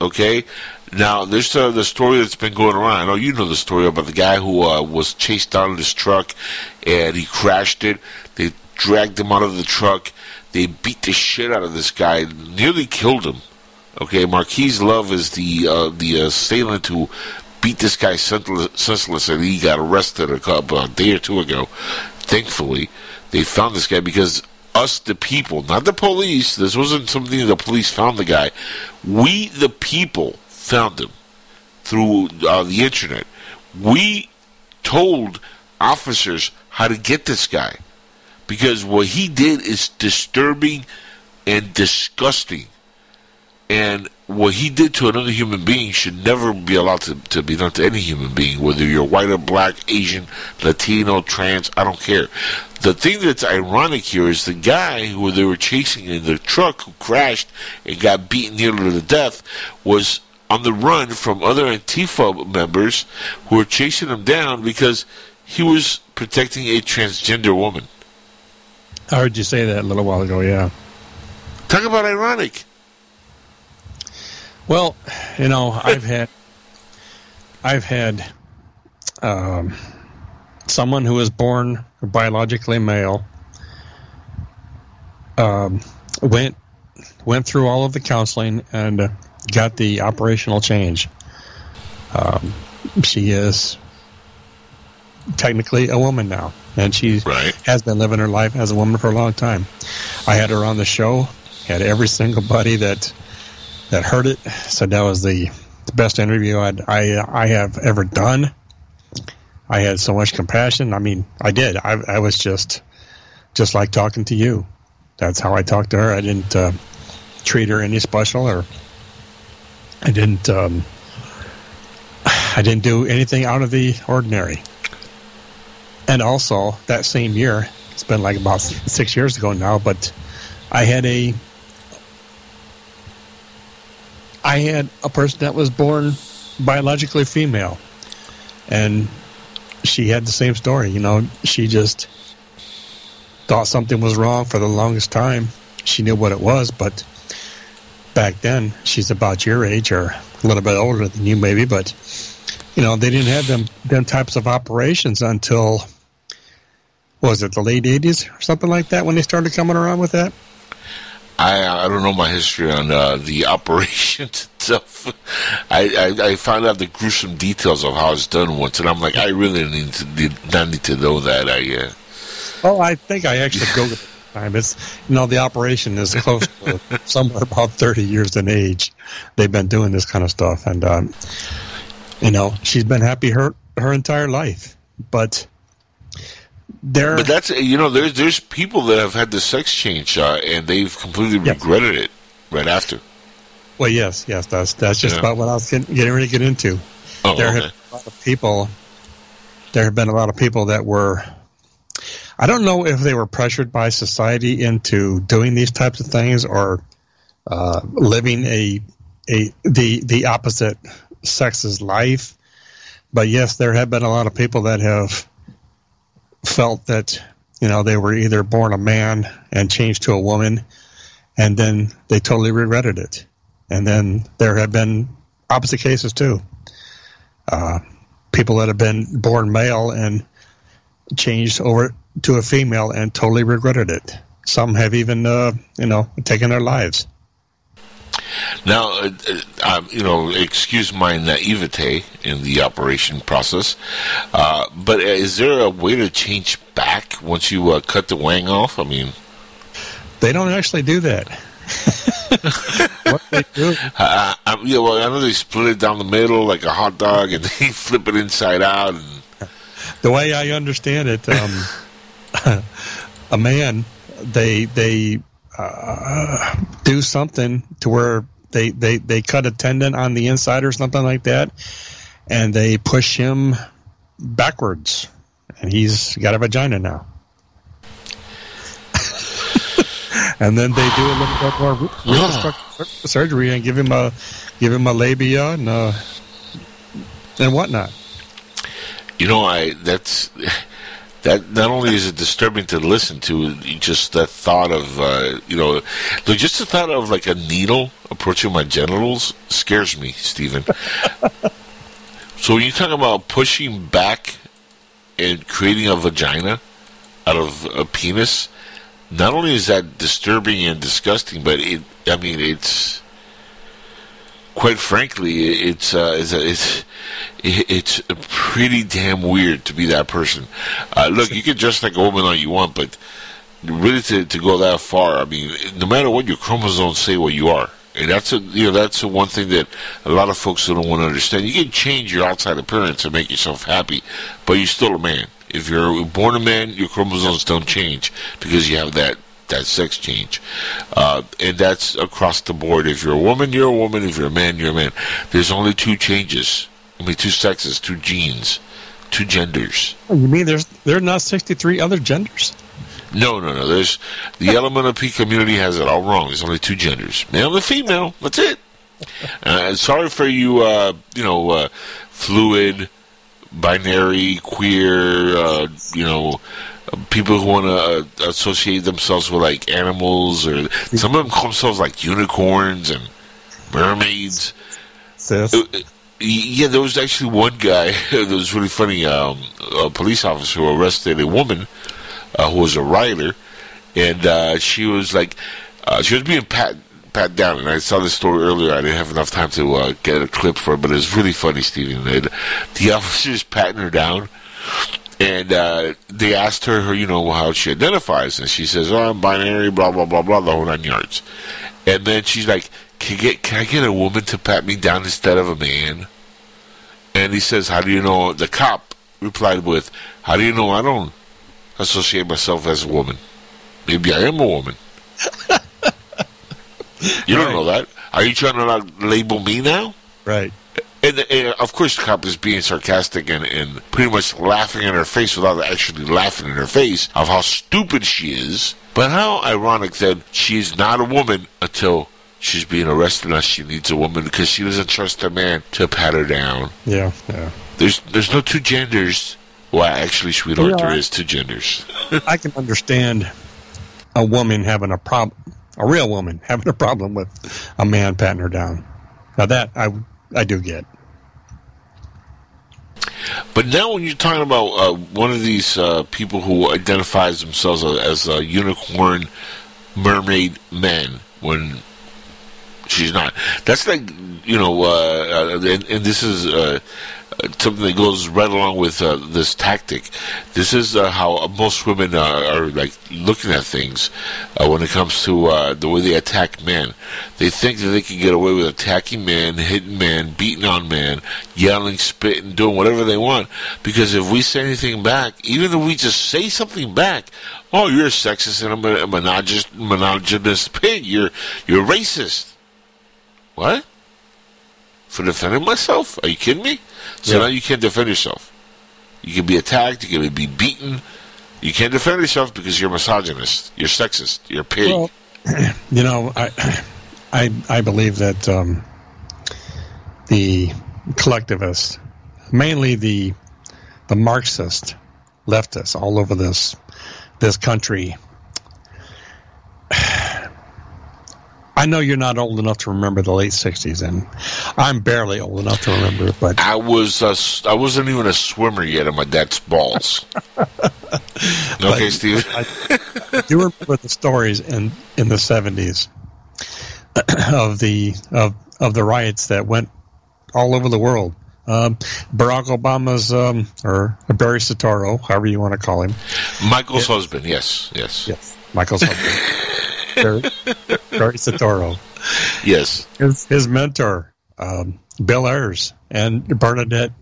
Okay, now there's uh, the story that's been going around. I know you know the story about the guy who uh, was chased down in his truck and he crashed it. They dragged him out of the truck. They beat the shit out of this guy, nearly killed him. Okay, Marquise Love is the uh, the assailant who beat this guy senseless, and he got arrested a couple a day or two ago. Thankfully, they found this guy because us, the people, not the police. This wasn't something the police found the guy. We, the people, found him through uh, the internet. We told officers how to get this guy because what he did is disturbing and disgusting. And what he did to another human being should never be allowed to, to be done to any human being, whether you're white or black, Asian, Latino, trans, I don't care. The thing that's ironic here is the guy who they were chasing in the truck who crashed and got beaten nearly to death was on the run from other Antifa members who were chasing him down because he was protecting a transgender woman. I heard you say that a little while ago. Yeah. Talk about ironic. Well, you know, I've had, I've had, um, someone who was born biologically male, um, went went through all of the counseling and uh, got the operational change. Um, she is technically a woman now, and she has been living her life as a woman for a long time. I had her on the show. Had every single buddy that that heard it said that was the, best interview I'd, I I have ever done. I had so much compassion. I mean, I did. I I was just just like talking to you. That's how I talked to her. I didn't uh, treat her any special, or I didn't um, I didn't do anything out of the ordinary. And also that same year, it's been like about six years ago now, but I had a I had a person that was born biologically female, and she had the same story. You know, she just thought something was wrong for the longest time. She knew what it was, but back then, she's about your age or a little bit older than you, maybe. But you know, they didn't have them them types of operations until was it the late '80s or something like that when they started coming around with that. I I don't know my history on uh, the operation itself. I, I I found out the gruesome details of how it's done once, and I'm like, I really need to need, not need to know that. I uh, Oh, I think I actually googled it. Time it's you know the operation is close to somewhere about thirty years in age. They've been doing this kind of stuff, and um, you know she's been happy her her entire life. But there, but that's you know there's there's people that have had the sex change uh, and they've completely regretted it right after. Well, yes, yes, that's that's just Yeah. about what I was getting, getting ready to get into. Oh, there okay. have been a lot of people. There have been a lot of people that were. I don't know if they were pressured by society into doing these types of things or uh, living a a the the opposite sex's life, but yes, there have been a lot of people that have felt that you know they were either born a man and changed to a woman, and then they totally regretted it. And then there have been opposite cases too. Uh, people that have been born male and changed over to a female and totally regretted it. Some have even, uh, you know, taken their lives. Now, uh, uh, um, you know, excuse my naivete in the operation process, uh, but is there a way to change back once you uh, cut the wang off? I mean, They don't actually do that. what they do? uh, I, yeah, well, I know they split it down the middle like a hot dog, and they flip it inside out. And the way I understand it, um, a man they they uh, do something to where they, they they cut a tendon on the inside or something like that, and they push him backwards, and he's got a vagina now. and then they do a little bit more reconstructive surgery and give him a give him a labia and uh, and whatnot. you know, I that's that. Not only is it disturbing to listen to, just that thought of uh, you know, just the thought of like a needle approaching my genitals scares me, Stephen. so when you talk about pushing back and creating a vagina out of a penis, not only is that disturbing and disgusting, but it, I mean, it's quite frankly, it's uh, it's it's it's pretty damn weird to be that person. Uh, look, you can dress like a woman all you want, but really to to go that far, I mean, no matter what your chromosomes say, what you are. And that's a you know that's the one thing that a lot of folks don't want to understand. You can change your outside appearance and make yourself happy, but you're still a man. If you're born a man, your chromosomes don't change because you have that that sex change, uh, and that's across the board. If you're a woman, you're a woman. If you're a man, you're a man. There's only two changes. I mean, two sexes, two genes, two genders. Oh, You mean there's there's not sixty three other genders? No, no, no. There's the LMNOP community has it all wrong. There's only two genders, male and female. That's it. Uh, sorry for you, uh, you know, uh, fluid, binary, queer, uh, you know, people who want to uh, associate themselves with like animals, or some of them call themselves like unicorns and mermaids. Uh, uh, Yeah, there was actually one guy that was really funny. Um, a police officer who arrested a woman uh, who was a writer, and uh, she was like, uh, she was being pat pat down. And I saw this story earlier. I didn't have enough time to uh, get a clip for it, but it was really funny, Stephen. And the officer's patting her down. And uh, they asked her, her, you know, how she identifies, and she says, "Oh, I'm binary, blah blah blah blah, the whole nine yards." And then she's like, "Can you get can I get a woman to pat me down instead of a man?" And he says, "How do you know?" The cop replied with, "How do you know I don't associate myself as a woman? Maybe I am a woman." you don't know that. Are you trying to like, label me now? Right. And, and of course, the cop is being sarcastic and, and pretty much laughing in her face without actually laughing in her face of how stupid she is. But how ironic that she's not a woman until she's being arrested unless she needs a woman because she doesn't trust a man to pat her down. Yeah, yeah. There's there's no two genders. Well, actually, sweetheart, Yeah. there is two genders. I can understand a woman having a problem, a real woman having a problem with a man patting her down. Now that I I do get. But now, when you're talking about uh, one of these uh, people who identifies themselves as a unicorn mermaid man, when she's not, that's like you know, uh, uh, and, and this is uh, something that goes right along with uh, this tactic. This is uh, how most women uh, are like looking at things uh, when it comes to uh, the way they attack men. They think that they can get away with attacking men, hitting men, beating on men, yelling, spitting, doing whatever they want. Because if we say anything back, even if we just say something back, oh, you're a sexist and a, monogynous, monogynous pig. You're you're racist. What? For defending myself? Are you kidding me? So Yeah. now you can't defend yourself. You can be attacked. You can be beaten. You can't defend yourself because you're misogynist. You're sexist. You're a pig. Well, you know, I I I believe that um, the collectivists, mainly the the Marxist leftists all over this this country. I know you're not old enough to remember the late '60s, and I'm barely old enough to remember it. But I was uh, s- I wasn't even a swimmer yet in my dad's balls. okay, Steve. I, I do remember the stories in in the '70s of the of of the riots that went all over the world. Um, Barack Obama's um, or Barry Soetoro, however you want to call him, Michael's husband. Yes, yes, yes. Michael's husband, Barry Soetoro. Yes, his his mentor, um, Bill Ayers, and Bernadette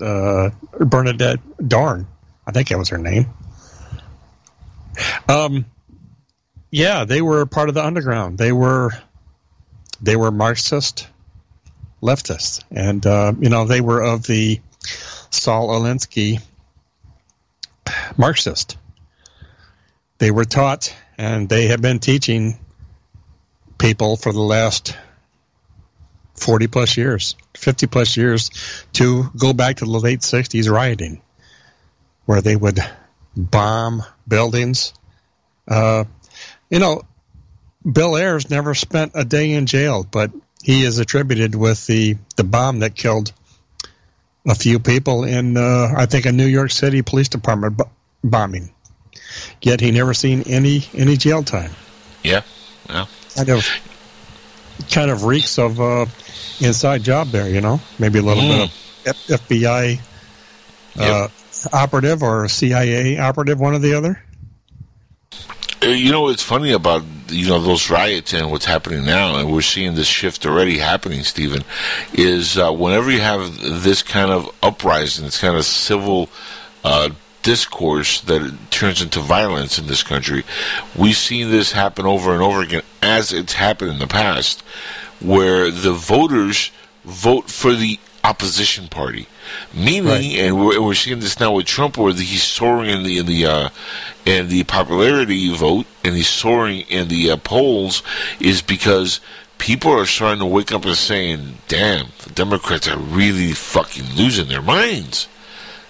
uh, Bernadette Dohrn. I think that was her name. Um, yeah, they were part of the underground. They were they were Marxist leftists, and uh, you know they were of the Saul Alinsky Marxist. They were taught, and they have been teaching people for the last 40 plus years, 50 plus years, to go back to the late 60s rioting, where they would bomb buildings. Uh, you know, Bill Ayers never spent a day in jail, but he is attributed with the, the bomb that killed a few people in, uh, I think, a New York City Police Department b- bombing. Yet he never seen any any jail time. yeah, yeah. Kind of, kind of reeks of uh, inside job there. You know, maybe a little bit of F- FBI uh, operative or CIA operative, one or the other. Uh, You know what's funny about you know those riots and what's happening now, and we're seeing this shift already happening, Stephen, is uh, whenever you have this kind of uprising, this kind of civil uh, discourse that it turns into violence in this country, we've seen this happen over and over again as it's happened in the past, where the voters vote for the opposition party. Meaning, and we're, we're seeing this now with Trump, where he's soaring in the in the uh, in the popularity vote, and he's soaring in the uh, polls, is because people are starting to wake up and saying, "Damn, the Democrats are really fucking losing their minds."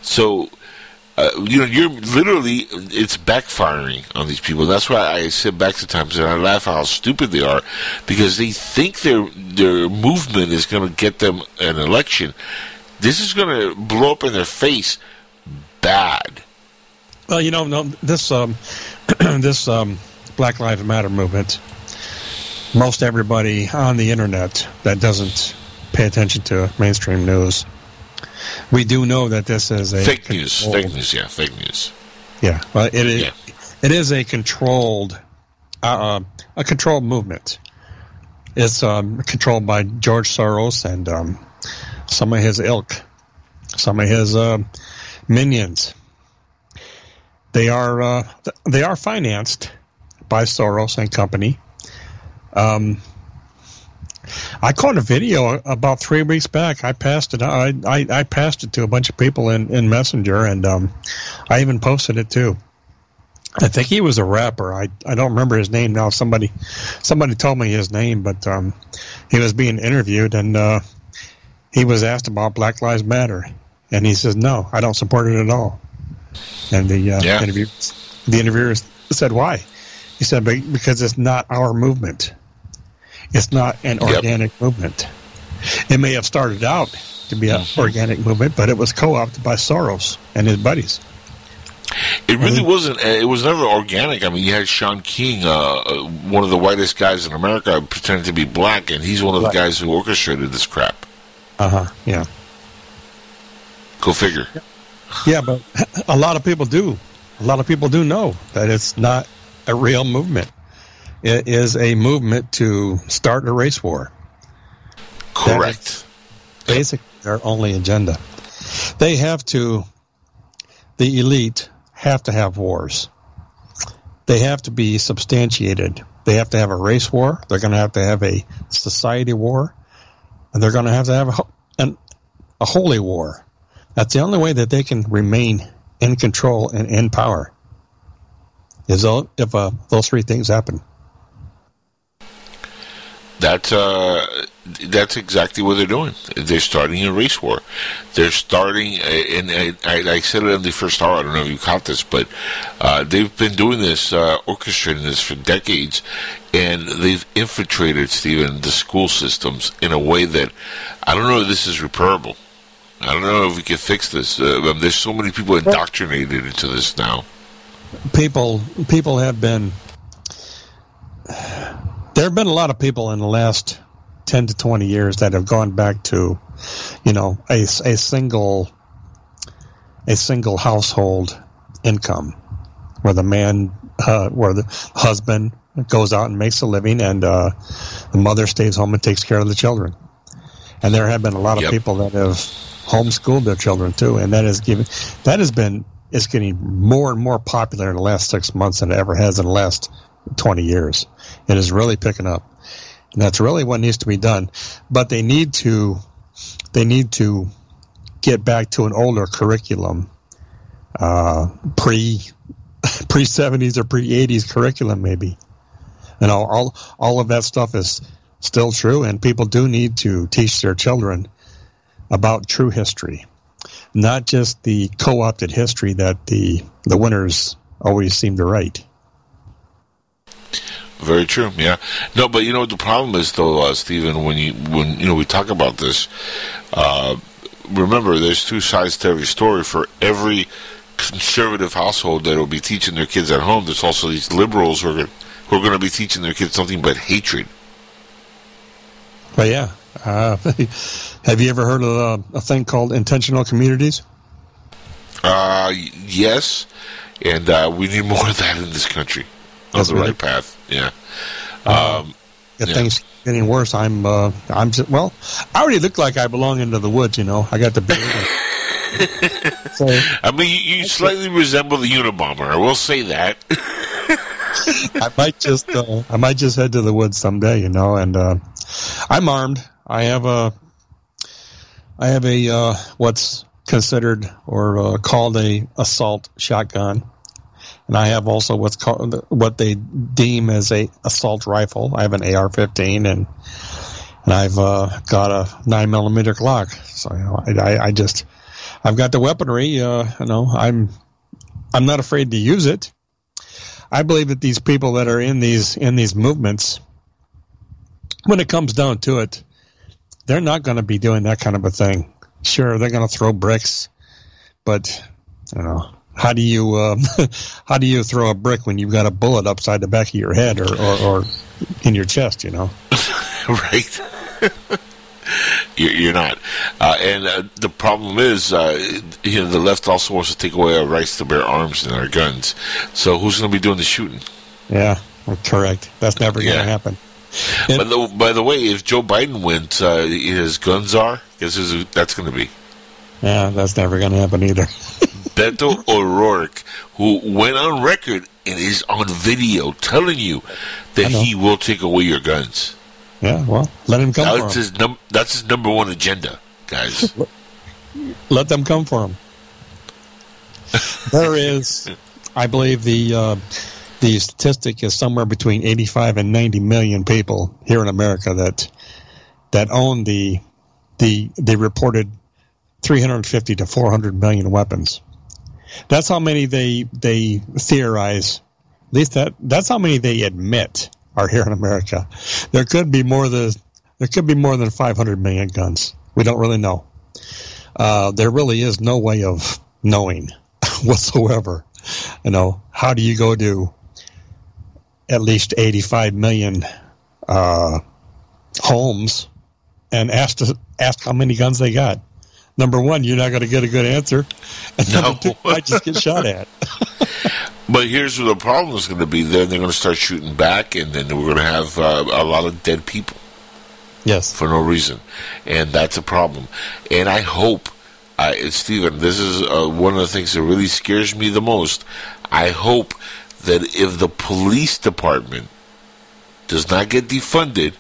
So, uh, you know, you're literally it's backfiring on these people. That's why I sit back sometimes and I laugh how stupid they are because they think their their movement is going to get them an election. This is going to blow up in their face bad. Well, you know, no, this um, this um, Black Lives Matter movement. Most everybody on the internet that doesn't pay attention to mainstream news, we do know that this is a Fake news, fake news, yeah, fake news. Yeah, well, it is. It is a controlled, uh, a controlled movement. It's um, controlled by George Soros and um, some of his ilk, some of his uh, minions. They are uh, they are financed by Soros and company. Um, I caught a video about three weeks back. I passed it. I, I, I passed it to a bunch of people in, in Messenger, and um, I even posted it too. I think he was a rapper. I, I don't remember his name now. Somebody somebody told me his name, but um, he was being interviewed and uh, he was asked about Black Lives Matter, and he says, "No, I don't support it at all." And the uh, Yeah. interview the interviewer said, "Why?" He said, "Because it's not our movement. It's not an Yep. organic movement. It may have started out to be an Mm-hmm. organic movement, but it was co-opted by Soros and his buddies." It really wasn't. uh, It was never organic. I mean, you had Shaun King, uh, uh, one of the whitest guys in America, pretending to be black, and he's one of the guys who orchestrated this crap. Uh huh. Yeah. Go figure. Yeah, but a lot of people do. A lot of people do know that it's not a real movement. It is a movement to start a race war. Correct. Basically, their only agenda. They have to. The elite have to have wars. They have to be substantiated. They have to have a race war. They're going to have to have a society war, and they're going to have to have a, an, a holy war. That's the only way that they can remain in control and in power. Is if uh, those three things happen. That's uh, that's exactly what they're doing. They're starting a race war. They're starting, and I, I, I said it in the first hour. I don't know if you caught this, but uh, they've been doing this, uh, orchestrating this for decades, and they've infiltrated Stephen the school systems in a way that I don't know if this is repairable. I don't know if we can fix this. Uh, um, there's so many people indoctrinated into this now. people people have been there have been a lot of people in the last 10 to 20 years that have gone back to you know a, a single a single household income where the man uh, where the husband goes out and makes a living and uh, the mother stays home and takes care of the children and there have been a lot of Yep. people that have homeschooled their children too and that has given that has been is getting more and more popular in the last six months than it ever has in the last 20 years it is really picking up. And that's really what needs to be done. But they need to they need to get back to an older curriculum uh, pre pre 70s or pre 80s curriculum maybe. And all, all all of that stuff is still true and people do need to teach their children about true history. Not just the co-opted history that the the winners always seem to write Very true. Yeah. No, but you know what the problem is, though, uh, Stephen. When you when you know we talk about this, uh, remember there's two sides to every story. For every conservative household that will be teaching their kids at home, there's also these liberals who are gonna- who are going to be teaching their kids something but hatred. but yeah uh, have you ever heard of a, a thing called intentional communities Uh, yes, and uh, we need more of that in this country. On the right path. Yeah. Um, if Yeah. things getting worse i'm uh, i'm just well i already look like i belong into the woods you know i got the beard so I mean, you, you slightly resemble the Unabomber. I will say that. I might just uh, I might just head to the woods someday, you know. And uh, I'm armed. I have a I have a uh, what's considered or uh, called a assault shotgun, and I have also what's called what they deem as a assault rifle. I have an AR-15 and and I've uh, got a nine millimeter Glock. So you know, I, I, just I've got the weaponry. Uh, you know, I'm I'm not afraid to use it. I believe that these people that are in these in these movements, when it comes down to it, they're not going to be doing that kind of a thing. Sure, they're going to throw bricks, but you know, how do you uh, how do you throw a brick when you've got a bullet upside the back of your head or or, or in your chest? You know, right? you're, you're not. Uh, and uh, the problem is, uh, you know, the left also wants to take away our rights to bear arms and our guns. So who's going to be doing the shooting? yeah, correct. That's never going to Yeah. happen. by, the, by the way, if Joe Biden wins, uh, his guns are, guess who's that's going to be? Yeah, that's never going to happen either. Beto O'Rourke, who went on record and is on video telling you that he will take away your guns. Yeah, well, let him come That's for him. his, num- that's his number one agenda, guys. Let them come for him. there is I believe the uh, the statistic is somewhere between 85 and 90 million people here in America that that own the the the reported 350 to 400 million weapons. That's how many they they theorize. At least that that's how many they admit are here in America. There could be more than there could be more than 500 million guns. We don't really know. Uh, there really is no way of knowing whatsoever. You know, how do you go to at least 85 million uh, homes and ask to, ask how many guns they got? Number one, you're not going to get a good answer, and No. number two, you might just get shot at. But here's where the problem is going to be. Then they're going to start shooting back, and then we're going to have uh, a lot of dead people. Yes. For no reason, and that's a problem. And I hope, I, Stephen, this is uh, one of the things that really scares me the most. I hope that if the police department does not get defunded,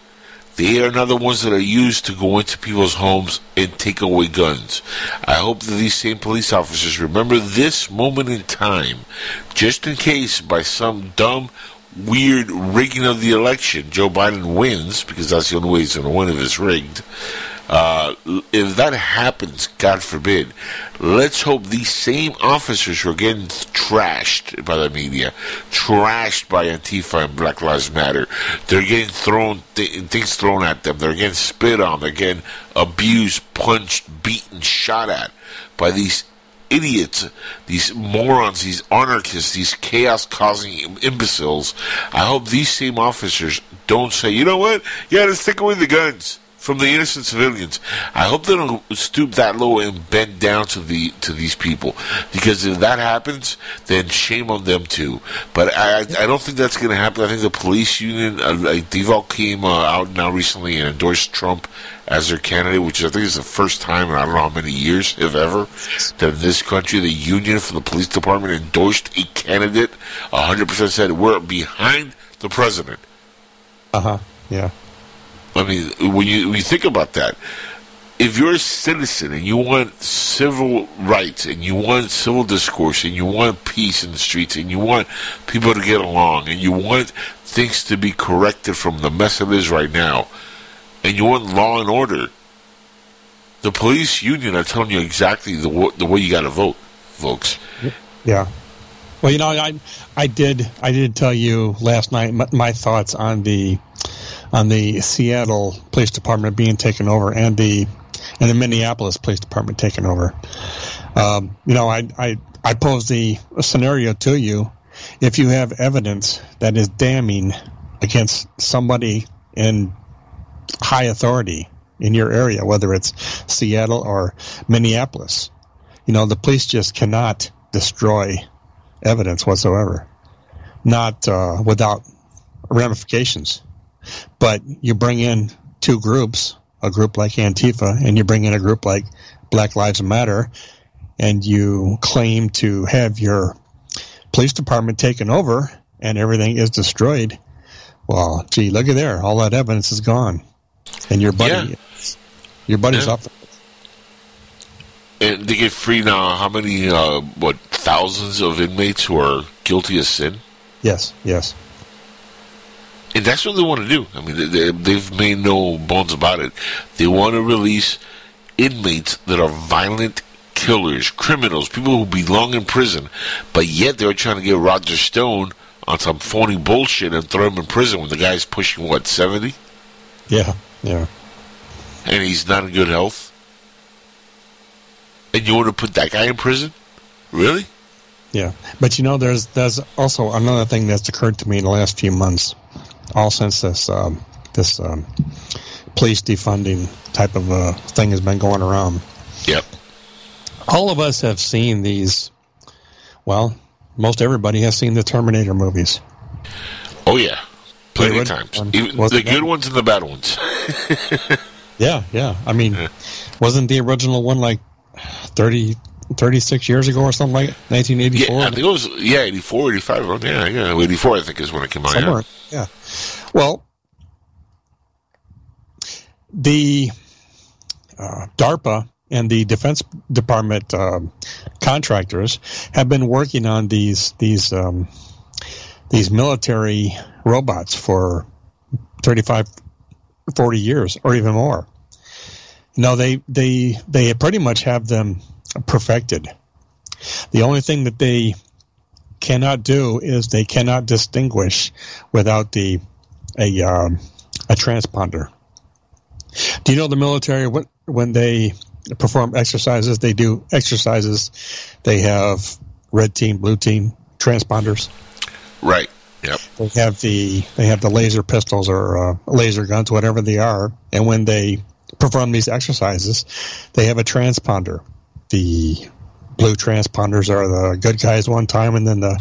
they are not the ones that are used to go into people's homes and take away guns. I hope that these same police officers remember this moment in time, just in case by some dumb, weird rigging of the election, Joe Biden wins, because that's the only way he's going to win if it's rigged. Uh, if that happens, God forbid, let's hope these same officers who are getting trashed by the media, trashed by Antifa and Black Lives Matter, they're getting thrown th- things thrown at them, they're getting spit on, they're getting abused, punched, beaten, shot at by these idiots, these morons, these anarchists, these chaos causing imbeciles. I hope these same officers don't say, you know what, you gotta stick away the guns from the innocent civilians. I hope they don't stoop that low and bend down to the to these people, because if that happens, then shame on them too. But I I don't think that's going to happen. I think the police union, uh, like, they've came uh, out now recently and endorsed Trump as their candidate, which I think is the first time in I don't know how many years, if ever, that in this country the union for the police department endorsed a candidate. hundred percent said we're behind the president. Uh huh. Yeah. I mean, when you when you think about that, if you're a citizen and you want civil rights and you want civil discourse and you want peace in the streets and you want people to get along and you want things to be corrected from the mess it is right now, and you want law and order, the police union are telling you exactly the wa- the way you got to vote, folks. Yeah. Well, you know, I I did I did tell you last night my, my thoughts on the on the Seattle Police Department being taken over and the and the Minneapolis Police Department taken over. Um, you know, I I I pose the scenario to you: if you have evidence that is damning against somebody in high authority in your area, whether it's Seattle or Minneapolis, you know, the police just cannot destroy evidence whatsoever, not uh, without ramifications. But you bring in two groups, a group like Antifa, and you bring in a group like Black Lives Matter, and you claim to have your police department taken over and everything is destroyed. Well, gee, look at there. All that evidence is gone. And your buddy, your buddy's Yeah. up. And they get free now. How many? Uh, what thousands of inmates who are guilty of sin? Yes, yes. And that's what they want to do. I mean, they, they, they've made no bones about it. They want to release inmates that are violent killers, criminals, people who belong in prison, but yet they're trying to get Roger Stone on some phony bullshit and throw him in prison when the guy's pushing, what, 70? Yeah, yeah. And he's not in good health? And you want to put that guy in prison? Really? Yeah, but you know, there's there's also another thing that's occurred to me in the last few months, all since this um, this um, police defunding type of uh, thing has been going around. Yep. All of us have seen these. Well, most everybody has seen the Terminator movies. Oh, yeah. Plenty of times. one Even the good that- ones and the bad ones. Yeah, yeah. I mean, wasn't the original one like 30, 36 years ago or something like it? 1984? Yeah, I think it was, yeah, 84, 85. around- Yeah, yeah, 84, I think, is when it came out. yeah. Somewhere, yeah. Well, the uh, DARPA and the Defense Department um, contractors have been working on these these um, these military robots for 35, 40 years or even more. No, they they they pretty much have them perfected. The only thing that they cannot do is they cannot distinguish without the a um, a transponder. Do you know the military when when they perform exercises, they do exercises, they have red team, blue team transponders. Right. Yep. They have the they have the laser pistols or uh, laser guns, whatever they are, and when they perform these exercises, they have a transponder. The blue transponders are the good guys one time, and then the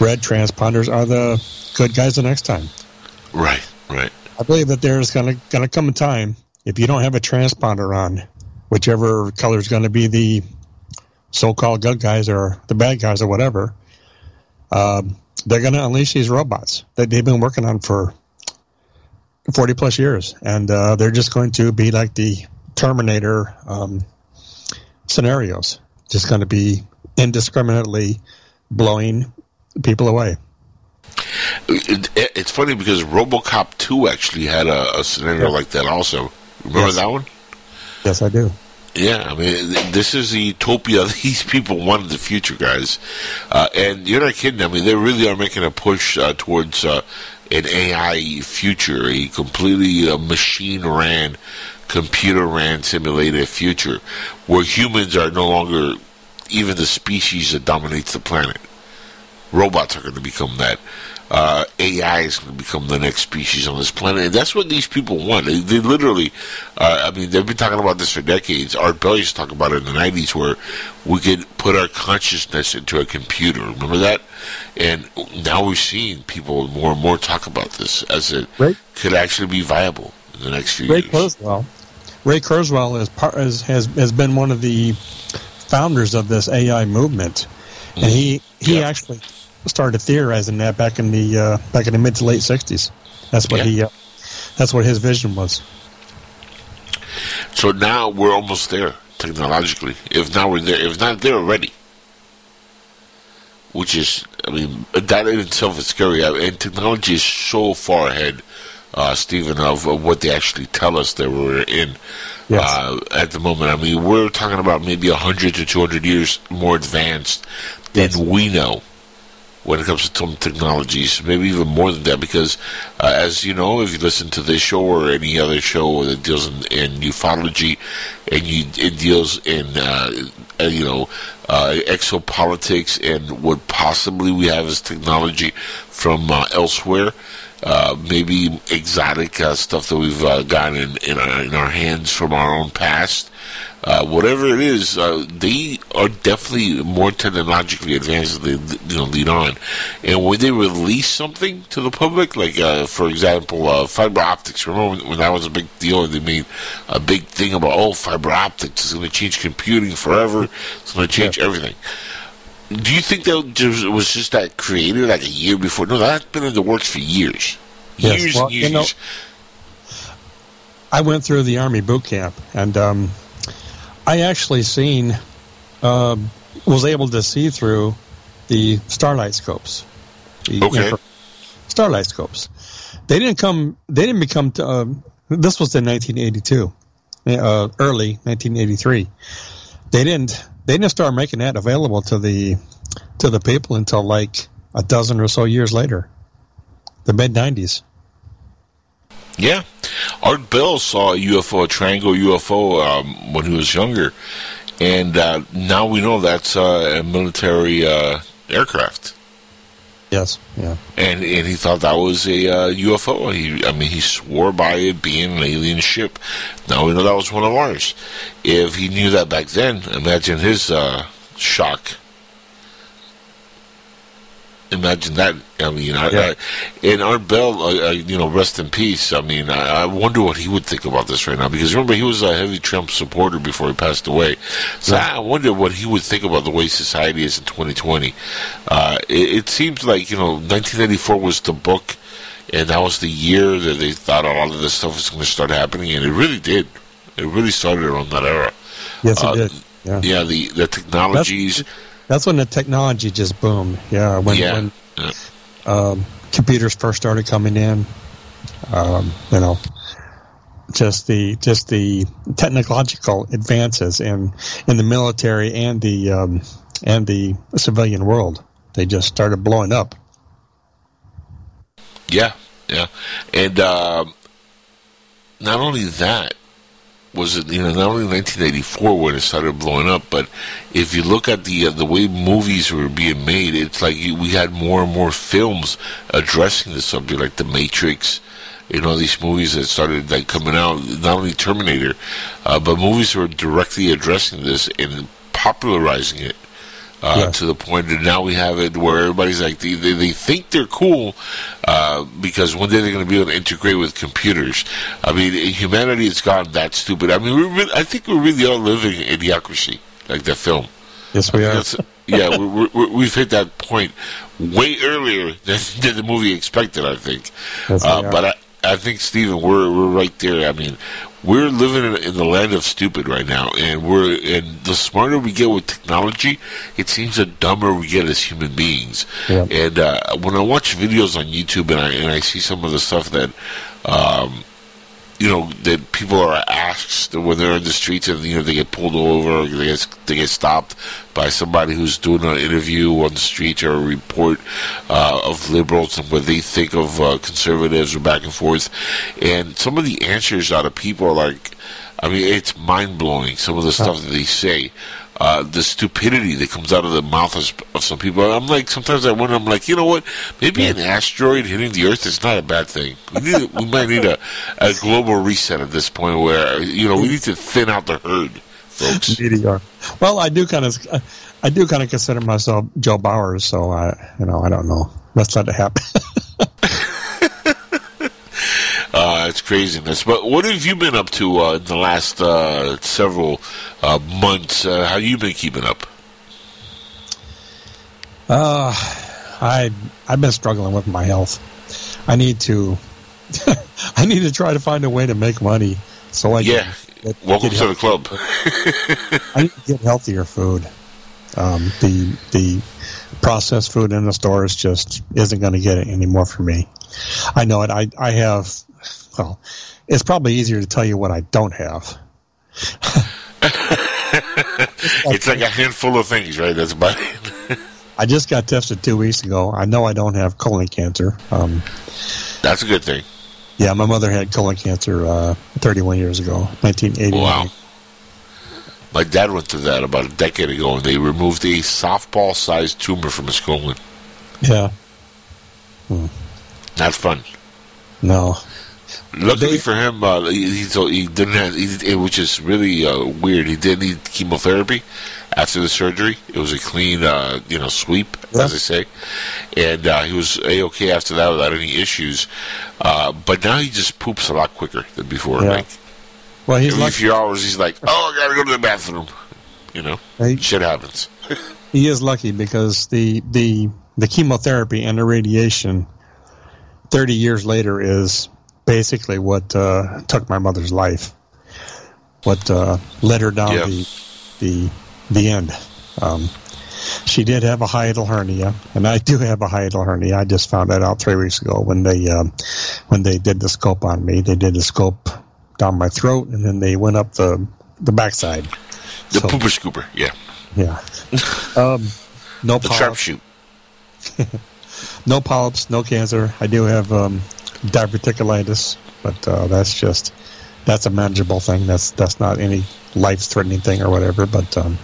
red transponders are the good guys the next time. Right. Right. I believe that there's gonna gonna come a time if you don't have a transponder on, whichever color is going to be the so-called good guys or the bad guys or whatever, um, they're going to unleash these robots that they've been working on for 40 plus years. And uh, they're just going to be like the Terminator um, scenarios, just going to be indiscriminately blowing people away. It, it, it's funny because RoboCop 2 actually had a, a scenario yeah. like that also. Remember yes. that one? Yes, I do. Yeah, I mean, this is the utopia these people want in the future, guys. Uh, and you're not kidding. I mean, they really are making a push uh, towards uh, an AI future, a completely uh, machine ran, computer ran simulated future where humans are no longer even the species that dominates the planet. Robots are going to become that uh, AI is going to become the next species on this planet, and that's what these people want. They, they literally, uh, I mean, they've been talking about this for decades. Art Bell used to talk about it in the '90s, where we could put our consciousness into a computer. Remember that? And now we're seeing people more and more talk about this as it right. could actually be viable the next few Ray years. Kurzweil. Ray Kurzweil is part, is, has has been one of the founders of this AI movement, and he he yeah. actually started theorizing that back in the uh, back in the mid to late '60s. That's what yeah. he. Uh, that's what his vision was. So now we're almost there technologically. If now we're there, if not there already, which is, I mean, that in itself is scary. And technology is so far ahead, uh, Stephen, of, of, what they actually tell us that we're in yes. uh, at the moment. I mean, we're talking about maybe 100 to 200 years more advanced than yes. we know when it comes to some technologies, maybe even more than that, because uh, as you know, if you listen to this show or any other show that deals in, in ufology and you, it deals in, uh, uh, you know, uh, exopolitics and what possibly we have as technology from uh, elsewhere, uh, maybe exotic stuff that we've gotten in, in our, in, our, hands from our own past uh, whatever it is, uh, they are definitely more technologically advanced than they you know, lead on. And when they release something to the public, like uh, for example, uh, fiber optics. Remember when, when, that was a big deal? They made a big thing about oh, fiber optics is going to change computing forever. It's going to change yeah. everything. Do you think that was just that created like a year before? No, that's been in the works for years. Yes. Years well, and years. You know, I went through the Army boot camp, and um, I actually seen, uh, was able to see through the starlight scopes. The okay. starlight scopes. They didn't come. They didn't become. To, uh, this was in 1982, uh, early 1983. They didn't. They didn't start making that available to the to the people until like a dozen or so years later, the mid 90s. Yeah. Art Bell saw a UFO, a triangle UFO, um, when he was younger. And uh, now we know that's uh, a military uh, aircraft. Yes, yeah. And and he thought that was a uh, UFO. He, I mean, he swore by it being an alien ship. Now we know that was one of ours. If he knew that back then, imagine his uh, shock imagine that. I mean, I, yeah. I, and Art Bell, uh, you know, rest in peace. I mean, I, I, wonder what he would think about this right now because remember he was a heavy Trump supporter before he passed away. So yeah. I wonder what he would think about the way society is in 2020. Uh, it, it seems like you know, 1994 was the book, and that was the year that they thought a lot of this stuff was going to start happening, and it really did. It really started around that era. Yes, it Uh, did. Yeah. Yeah, the the technologies. That's when the technology just boomed. Yeah, when, Yeah. when um, computers first started coming in, um, you know, just the just the technological advances in in the military and the um, and the civilian world, they just started blowing up. Yeah, yeah, and um, not only that was it you know not only 1984 when it started blowing up, but if you look at the uh, the way movies were being made, it's like you, we had more and more films addressing the subject, like The Matrix. You know these movies that started like coming out, not only Terminator, uh, but movies were directly addressing this and popularizing it uh, Yeah. to the point that now we have it where everybody's like they, they, they think they're cool uh, because one day they're going to be able to integrate with computers. I mean, humanity has gotten that stupid. I mean, we're really, I think we're really are living in idiocracy, like that film. Yes, we are. Yeah, we're, we've hit that point way earlier than, than the movie expected. I think, Yes, uh, but I, I think Stephen, we're we're right there. I mean, we're living in, in the land of stupid right now, and we're and the smarter we get with technology, it seems the dumber we get as human beings. Yeah. And uh, when I watch videos on YouTube and I and I see some of the stuff that. Um, you know that people are asked when they're in the streets and you know they get pulled over or they get, they get stopped by somebody who's doing an interview on the street or a report uh, of liberals and what they think of uh, conservatives or back and forth. And some of the answers out of people are like I mean it's mind blowing some of the stuff that they say uh, the stupidity that comes out of the mouth of, of some people. I'm like, sometimes I wonder. I'm like, you know what? Maybe an asteroid hitting the Earth is not a bad thing. We need, we might need a, a global reset at this point, where you know we need to thin out the herd, folks. Meteor. Well, I do kind of, I do kind of consider myself Joe Bauers, so I, you know, I don't know. Let's let it happen. Uh, it's craziness. But what have you been up to uh, in the last uh, several uh, months? Uh, how you been keeping up? Uh, I I've been struggling with my health. I need to I need to try to find a way to make money so I Yeah. can get, Welcome get to the club. I need to get healthier food. Um, the the processed food in the stores just isn't going to get it anymore for me. I know it. I I have. Well, it's probably easier to tell you what I don't have. it's like a handful of things, right? That's about it. I just got tested two weeks ago. I know I don't have colon cancer. Um, That's a good thing. yeah, my mother had colon cancer uh, 31 years ago, 1989. Wow. My dad went through that about a decade ago, and they removed a softball-sized tumor from his colon. Yeah. Not fun. No. Luckily for him, uh, he, he, he didn't have, he, it- which is really uh, weird. He didn't need chemotherapy after the surgery. It was a clean, uh, you know, sweep, as they say, and uh, he was a okay after that without any issues. Uh, but now he just poops a lot quicker than before. Yeah. Like Well, he's every lucky. few hours, he's like, "Oh, I gotta go to the bathroom." You know, shit happens. He is lucky because the the the chemotherapy and the radiation, 30 years later, is basically what uh, took my mother's life. What uh, led her down Yeah. the the the end. Um, she did have a hiatal hernia, and I do have a hiatal hernia. I just found that out three weeks ago when they um, when they did the scope on me. They did the scope down my throat, and then they went up the the backside. The So- pooper scooper, yeah, Yeah. Um, no the polyps, sharpshoot. no polyps, no cancer. I do have um, diverticulitis, but uh, that's just that's a manageable thing. That's that's not any life threatening thing or whatever. But um,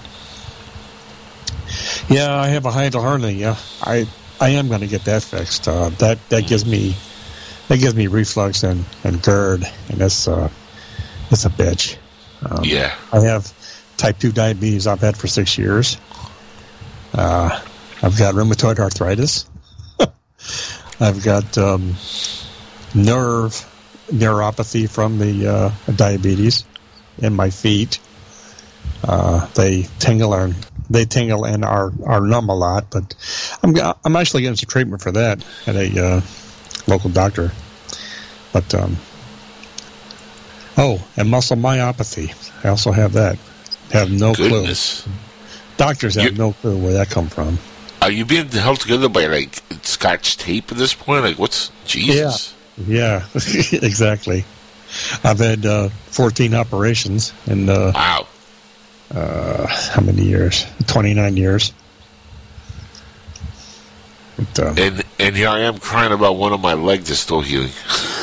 yeah, I have a hiatal hernia. I I am going to get that fixed. Uh, that that gives me that gives me reflux and, and GERD, and it's uh, it's a bitch. Um, Yeah. I have type 2 diabetes I've had for six years. Uh, I've got rheumatoid arthritis. I've got um, nerve neuropathy from the uh, diabetes in my feet. Uh, they tingle and they tingle and are, are numb a lot, but I'm I'm actually getting some treatment for that at a uh, local doctor. But um, oh, and muscle myopathy, I also have that. Have no Goodness. clue. Doctors have no clue where that come from. Are you being held together by like scotch tape at this point? Like, what's Jesus? Yeah, exactly. I've had uh, 14 operations in uh, wow. Uh, how many years? 29 years. But, uh, And and here I am crying about one of my legs is still healing.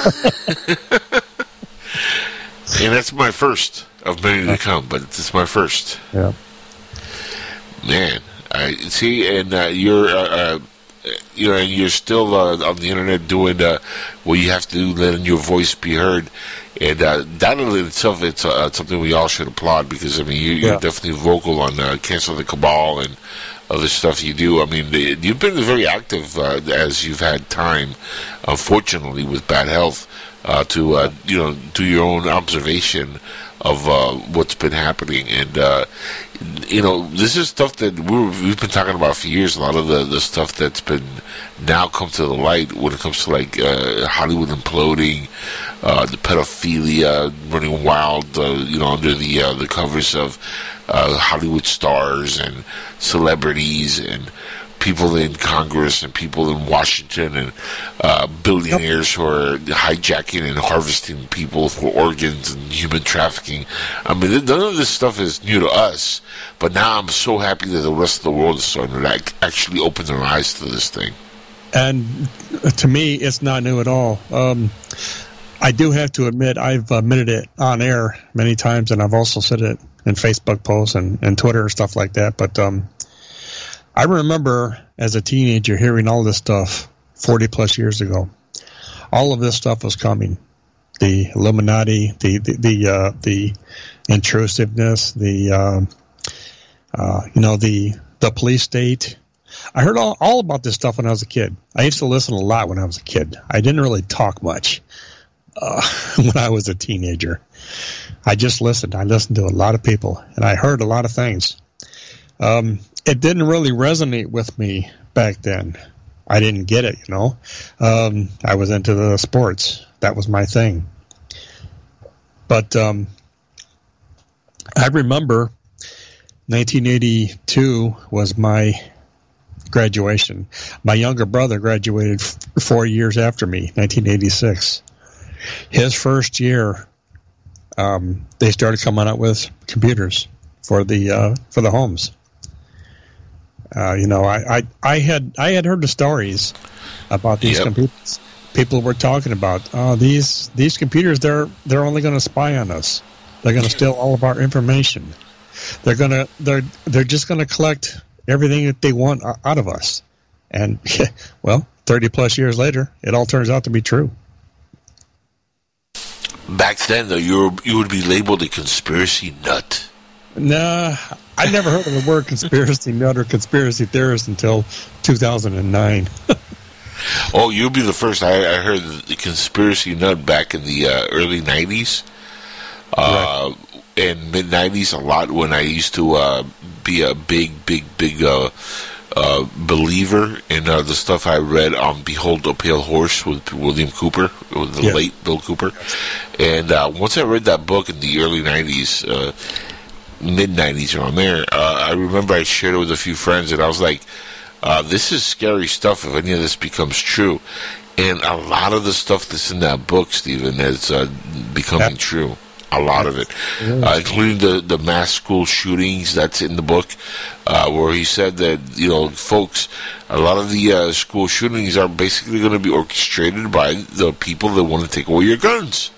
and that's my first of many to come, but it's my first. yeah. Man, I see, and uh, you're, uh, uh, you know, and you're still uh, on the internet doing uh, what you have to do, letting your voice be heard, and uh, that in itself, it's uh, something we all should applaud because I mean, you, you're Yeah. definitely vocal on uh, cancel the cabal and other stuff you do. I mean, the, you've been very active uh, as you've had time, unfortunately, with bad health, uh, to uh, you know do your own observation of uh, what's been happening, and uh, you know this is stuff that we we've been talking about for years. A lot of the, the stuff that's been now come to the light when it comes to like uh, Hollywood imploding, uh, the pedophilia running wild, uh, you know, under the uh, the covers of Hollywood stars and celebrities and people in Congress and people in Washington and uh, billionaires who are hijacking and harvesting people for organs and human trafficking. I mean, none of this stuff is new to us, but now I'm so happy that the rest of the world is starting to like, actually open their eyes to this thing. And to me, it's not new at all. Um, I do have to admit, I've admitted it on air many times, and I've also said it in Facebook posts and, and Twitter and stuff like that. But um, I remember as a teenager hearing all this stuff 40 plus years ago. All of this stuff was coming. The Illuminati, the the the, uh, the intrusiveness, the um, uh, you know the the police state. I heard all, all about this stuff when I was a kid. I used to listen a lot when I was a kid. I didn't really talk much uh, when I was a teenager. I just listened. I listened to a lot of people, and I heard a lot of things. Um, it didn't really resonate with me back then. I didn't get it, you know. Um, I was into the sports. That was my thing. But um, I remember 1982 was my graduation. My younger brother graduated f- four years after me, 1986. His first year, um, they started coming out with computers for the uh, for the homes. Uh, you know, I, I, I had I had heard the stories about these Yep. computers. People were talking about oh these these computers they're they're only going to spy on us. They're going to steal all of our information. They're gonna they're they're just going to collect everything that they want out of us. And well, thirty plus years later, it all turns out to be true. Back then, though, you were, you would be labeled a conspiracy nut. Nah, I never heard of the word conspiracy nut or conspiracy theorist until 2009. Oh, you'll be the first. I, I heard the conspiracy nut back in the uh, early '90s, uh, and mid '90s. A lot when I used to uh, be a big, big, big uh, uh, believer in uh, the stuff I read on "Behold a Pale Horse" with William Cooper, with the late Bill Cooper. And uh, once I read that book in the early '90s. Mid 90s around there uh, i remember i shared it with a few friends and i was like uh, this is scary stuff if any of this becomes true. And a lot of the stuff that's in that book stephen is uh, becoming true. A lot of it. Uh, including the, the mass school shootings that's in the book uh, where he said that you know folks a lot of the uh, school shootings are basically going to be orchestrated by the people that want to take away your guns.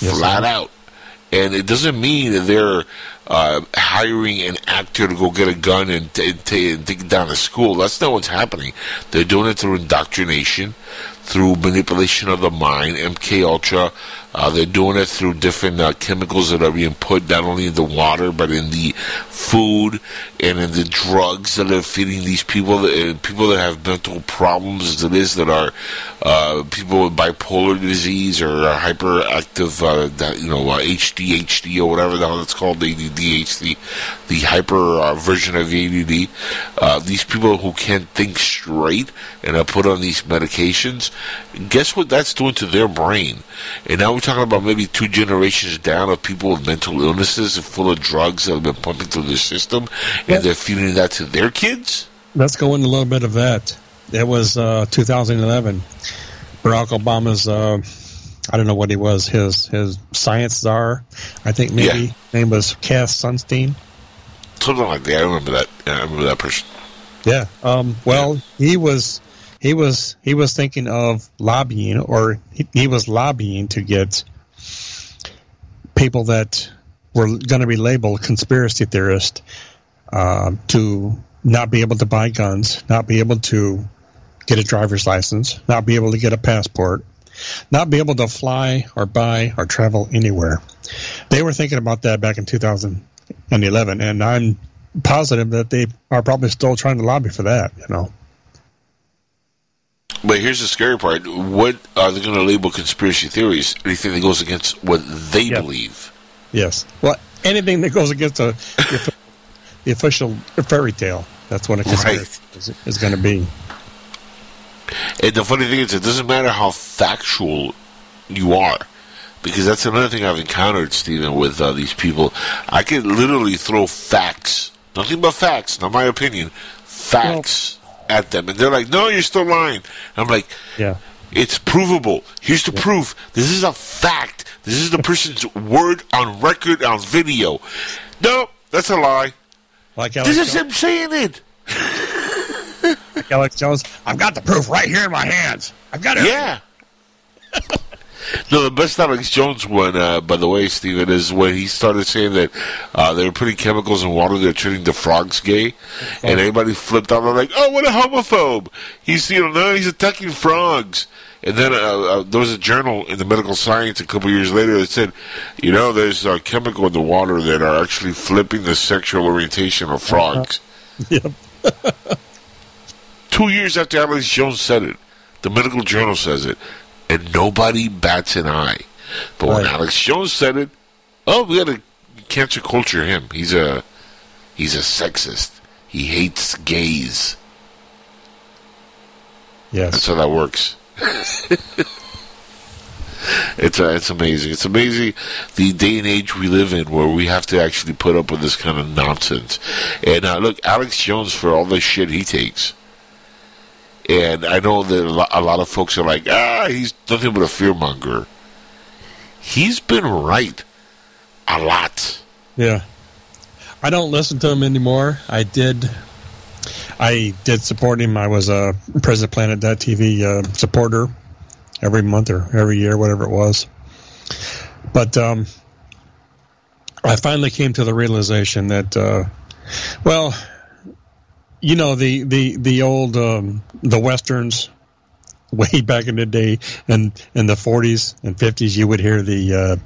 Yes, flat sir. out. And it doesn't mean that they're uh, hiring an actor to go get a gun and, t- and, t- it down to school. That's not what's happening. They're doing it through indoctrination, through manipulation of the mind, MK Ultra. Uh, they're doing it through different uh, chemicals that are being put not only in the water but in the food and in the drugs that are feeding these people. That, uh, people that have mental problems, it is, that are uh, people with bipolar disease or uh, hyperactive, uh, that, you know, HDHD or whatever the hell it's called, ADD. ADHD, the hyper version of ADD, these people who can't think straight and are put on these medications, guess what that's doing to their brain? And now we're talking about maybe two generations down of people with mental illnesses and full of drugs that have been pumping through their system, and they're feeding that to their kids. Let's go into a little bit of that. It was uh, 2011. Barack Obama's, uh, I don't know what he was, his his science czar. I think maybe Yeah. name was Cass Sunstein. Something like that. I remember that. Yeah, I remember that person. Yeah. Um, well, he was he was he was thinking of lobbying, or he, he was lobbying to get people that were going to be labeled conspiracy theorists uh, to not be able to buy guns, not be able to get a driver's license, not be able to get a passport, not be able to fly or buy or travel anywhere. They were thinking about that back in 2011, and I'm positive that they are probably still trying to lobby for that. You know, But here's the scary part. What are they going to label conspiracy theories? Anything that goes against what they believe. yes. Well, anything that goes against a, the, the official fairy tale, that's what a conspiracy is, is going to be. And the funny thing is, it doesn't matter how factual you are, because that's another thing I've encountered, Stephen, with uh, these people. I can literally throw facts, nothing but facts, not my opinion, facts at them, and they're like, "No, you're still lying." I'm like, Yeah. "It's provable. Here's the proof. This is a fact. This is the person's word on record on video." No, that's a lie. Like Alex this Alex is him saying it. Like Alex Jones, I've got the proof right here in my hands. I've got it. Yeah. no, the best Alex Jones one, uh, by the way, Stephen, is when he started saying that uh, they were putting chemicals in water they're turning the frogs gay, and everybody flipped out. They're like, "Oh, what a homophobe! He's you know no, he's attacking frogs." And then uh, uh, there was a journal in the medical science a couple years later that said, you know, there's a chemical in the water that are actually flipping the sexual orientation of frogs. Yep. Two years after Alex Jones said it, the medical journal says it, and nobody bats an eye. But when Alex Jones said it, oh, we got to cancel culture him. He's a he's a sexist. He hates gays. Yes. That's how that works. it's uh, it's amazing. It's amazing the day and age we live in where we have to actually put up with this kind of nonsense. And uh, look, Alex Jones for all the shit he takes. And I know that a lot of folks are like, ah, he's nothing but a fearmonger. He's been right a lot. Yeah. I don't listen to him anymore. I did. I did support him. I was a Prison Planet.tv uh, supporter every month or every year, whatever it was. But um, I finally came to the realization that, uh, well, you know the the the old um, the westerns way back in the day and in the 40s and 50s you would hear the uh,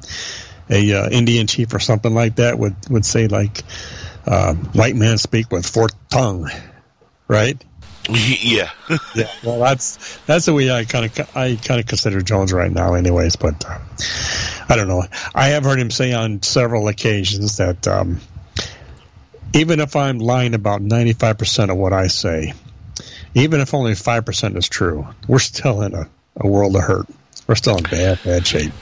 a uh, Indian chief or something like that would would say like uh, white man speak with forked tongue right? Yeah. Yeah well that's that's the way I kind of I kind of consider Jones right now anyways but uh, I don't know. I have heard him say on several occasions that um, even if I'm lying about 95% of what I say, even if only 5% is true, we're still in a, a world of hurt. We're still in bad, bad shape.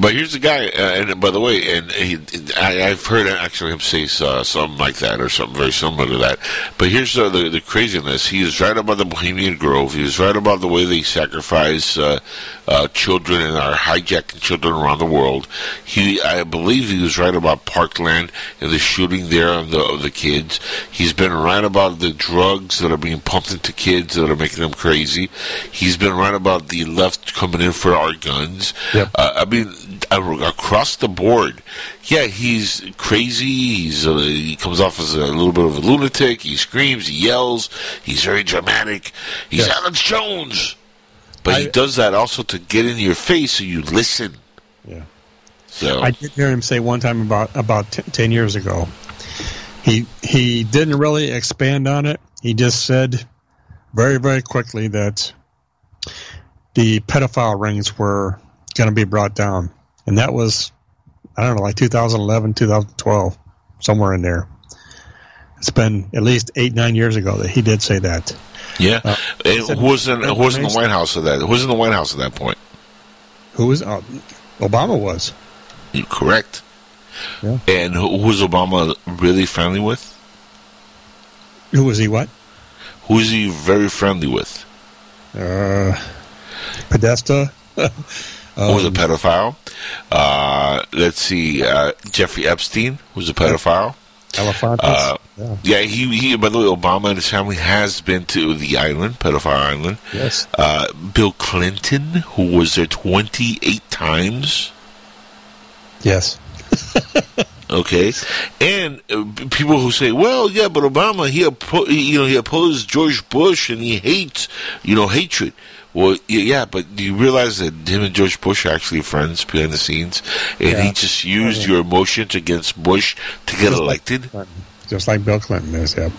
But here's the guy, uh, and by the way, and he, I, I've heard actually him say uh, something like that or something very similar to that. But here's uh, the, the craziness: he is right about the Bohemian Grove. He is right about the way they sacrifice uh, uh, children and are hijacking children around the world. He, I believe, he was right about Parkland and the shooting there of the of the kids. He's been right about the drugs that are being pumped into kids that are making them crazy. He's been right about the left coming in for our guns. Yep. Uh, I mean, across the board, yeah, he's crazy. He's uh, he comes off as a little bit of a lunatic. He screams, he yells. He's very dramatic. He's Yeah. Alex Jones, but he does that also to get in your face so you listen. Yeah. So I did hear him say one time about about t- ten years ago. He he didn't really expand on it. He just said very very quickly that the pedophile rings were going to be brought down, and that was I don't know like 2011 2012. somewhere in there. It's been at least eight, nine years ago that he did say that. Yeah, Uh, said- who was in who was in the White House at that? Who was in the White House at that point? Who was uh, Obama was? You correct. Yeah. And who, who was Obama really friendly with? Who was he? What? Who was he very friendly with? Uh, Podesta. Who was a pedophile? Uh, let's see, uh, Jeffrey Epstein was a pedophile. Uh, yeah. yeah, he, he. By the way, Obama and his family has been to the island, pedophile island. Yes. Uh, Bill Clinton, who was there twenty-eight times. Yes. Okay, and uh, people who say, "Well, yeah, but Obama, he oppo- he- you know he opposed George Bush and he hates you know hatred." Well, yeah, but do you realize that him and George Bush are actually friends behind the scenes, and he just used Yeah. your emotions against Bush to get Just elected? Clinton. Just like Bill Clinton is. Yep.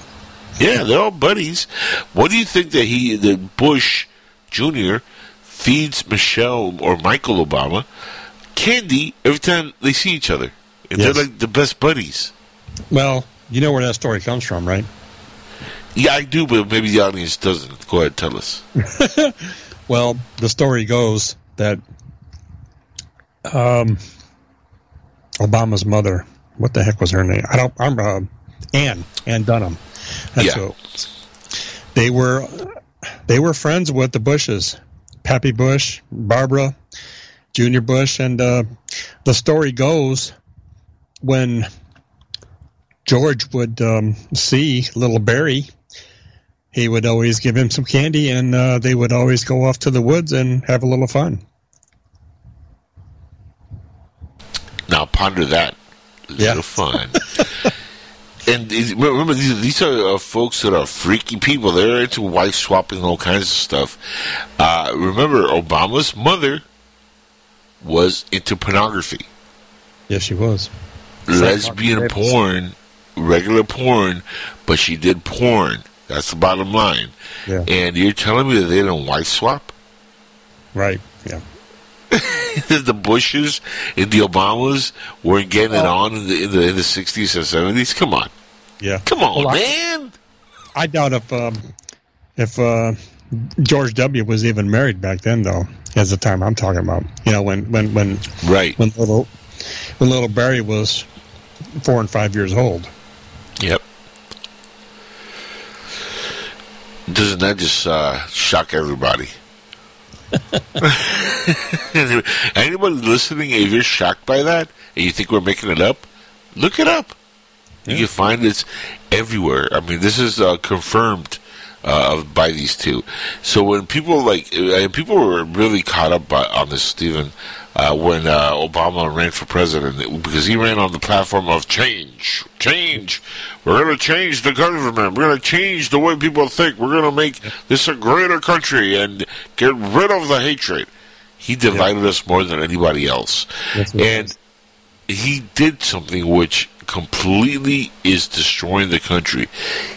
Yeah, they're all buddies. What do you think that he, that Bush Jr. feeds Michelle or Michael Obama candy every time they see each other? And Yes. they're like the best buddies. Well, you know where that story comes from, right? Yeah, I do, but maybe the audience doesn't. Go ahead, tell us. Well, the story goes that um, Obama's mother, what the heck was her name? I don't. I'm uh, Ann Ann Dunham. That's Yeah. who. They were they were friends with the Bushes, Pappy Bush, Barbara, Junior Bush, and uh, the story goes when George would um, see little Barry he would always give him some candy and uh, they would always go off to the woods and have a little fun. Now ponder that. Yeah. Little fun. and is- remember, these, these are uh, folks that are freaky people. They're into wife swapping and all kinds of stuff. Uh, remember, Obama's mother was into pornography. Yes, she was. lesbian porn, regular porn, but she did porn. That's the bottom line. Yeah. And you're telling me that they didn't white swap? Right. Yeah. the Bushes and the Obamas weren't getting it on in the, in the in the 60s and 70s? Come on. Yeah. Come on, Well, I- man. I doubt if um, if uh, George W. was even married back then, though. As the time I'm talking about, you know, when when when right when little when little Barry was four and five years old. Yep. Doesn't that just uh, shock everybody? Anybody listening, if you're shocked by that and you think we're making it up, look it up. You can find it's everywhere. I mean, this is uh, confirmed uh, by these two. So when people like, people were really caught up by, on this, Stephen, uh, when uh, Obama ran for president, because he ran on the platform of change. Change. We're going to change the government. We're going to change the way people think. We're going to make this a greater country and get rid of the hatred. He divided us more than anybody else. And he did something which completely is destroying the country.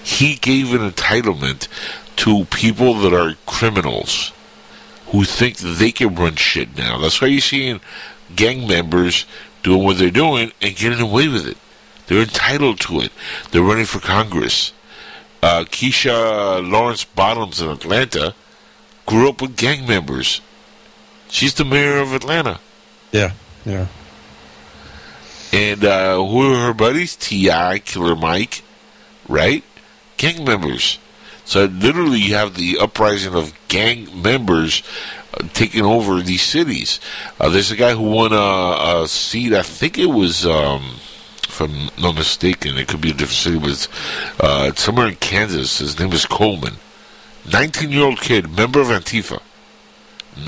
He gave an entitlement to people that are criminals who think they can run shit now. That's why you're seeing gang members doing what they're doing and getting away with it. They're entitled to it. They're running for Congress. Uh, Keisha Lawrence Bottoms in Atlanta grew up with gang members. She's the mayor of Atlanta. Yeah. Yeah. And uh, who are her buddies? T.I., Killer Mike, right? Gang members. So literally, you have the uprising of gang members uh, taking over these cities. Uh, there's a guy who won a, a seat, I think it was, um, if I'm not mistaken, it could be a different city, but uh, somewhere in Kansas. His name is Coleman. 19 year old kid, member of Antifa.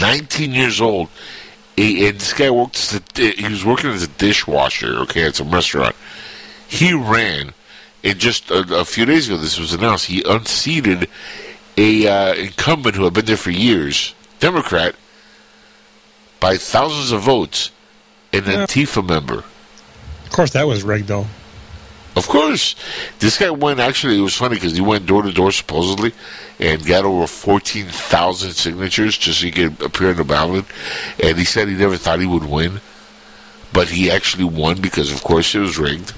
19 years old. He- and this guy worked as a, he was working as a dishwasher, okay, at some restaurant. He ran, and just a, a few days ago, this was announced, he unseated a uh, incumbent who had been there for years, Democrat, by thousands of votes, an Antifa member. Of course, that was rigged, though. Of course. This guy went, actually, it was funny because he went door to door supposedly and got over 14,000 signatures just so he could appear in the ballot. And he said he never thought he would win. But he actually won because, of course, it was rigged.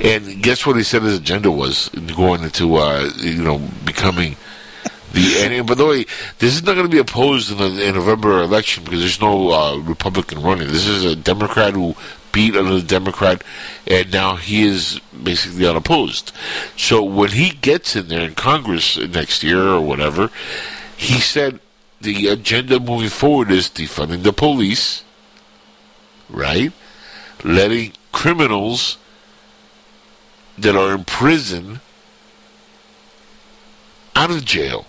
And guess what he said his agenda was going into, uh, you know, becoming the. And, by the way, this is not going to be opposed in the in November election because there's no uh, Republican running. This is a Democrat who beat another Democrat, and now he is basically unopposed. So when he gets in there in Congress next year or whatever, he said the agenda moving forward is defunding the police, right? Letting criminals that are in prison out of jail.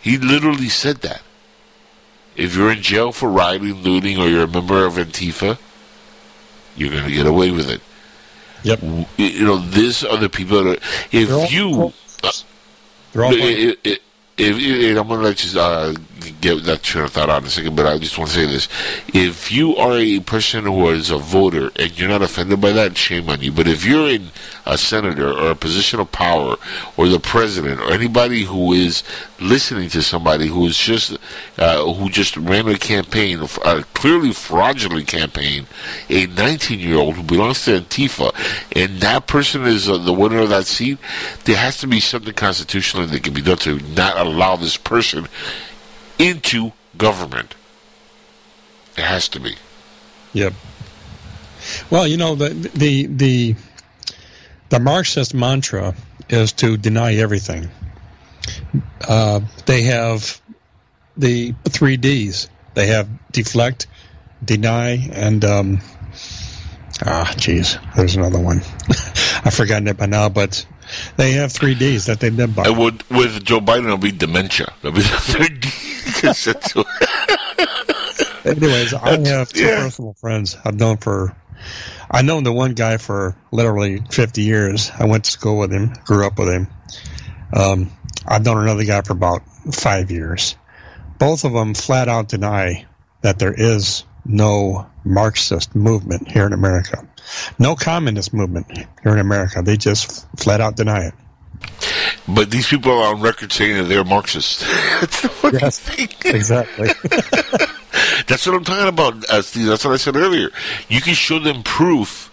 He literally said that. If you're in jail for rioting, looting, or you're a member of Antifa, you're going to get away with it. Yep. You know, these are the people that are. If all- you. Uh, They're all it- it- if, if, I'm going to let you uh, get that train of thought out in a second, but I just want to say this. If you are a person who is a voter and you're not offended by that, shame on you. But if you're in a senator or a position of power or the president or anybody who is listening to somebody who is just uh, who just ran a campaign, a clearly fraudulent campaign, a 19 year old who belongs to Antifa, and that person is uh, the winner of that seat, there has to be something constitutional that can be done to not allow this person into government. It has to be. Yep. Well, you know the the the the Marxist mantra is to deny everything. Uh, they have the three Ds. They have deflect, deny, and um, ah, geez, there's another one. I've forgotten it by now, but they have three Ds that they live by. And with, with Joe Biden, it'll be dementia. That'll be the third D. 'Cause that's what- Anyways, I have two yeah. personal friends I've known for. I've known the one guy for literally 50 years. I went to school with him, grew up with him. Um, I've known another guy for about five years. Both of them flat out deny that there is no Marxist movement here in America, no communist movement here in America. They just flat out deny it. But these people are on record saying that they're Marxists. That's the fucking Yes, thing. exactly. That's what I'm talking about, uh, Steve. That's what I said earlier. You can show them proof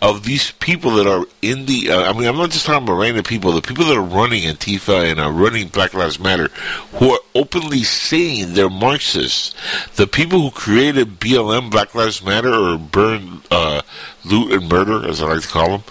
of these people that are in the. Uh, I mean, I'm not just talking about random people. The people that are running Antifa and are running Black Lives Matter, who are openly saying they're Marxists. The people who created BLM, Black Lives Matter, or Burn, uh, Loot and Murder, as I like to call them,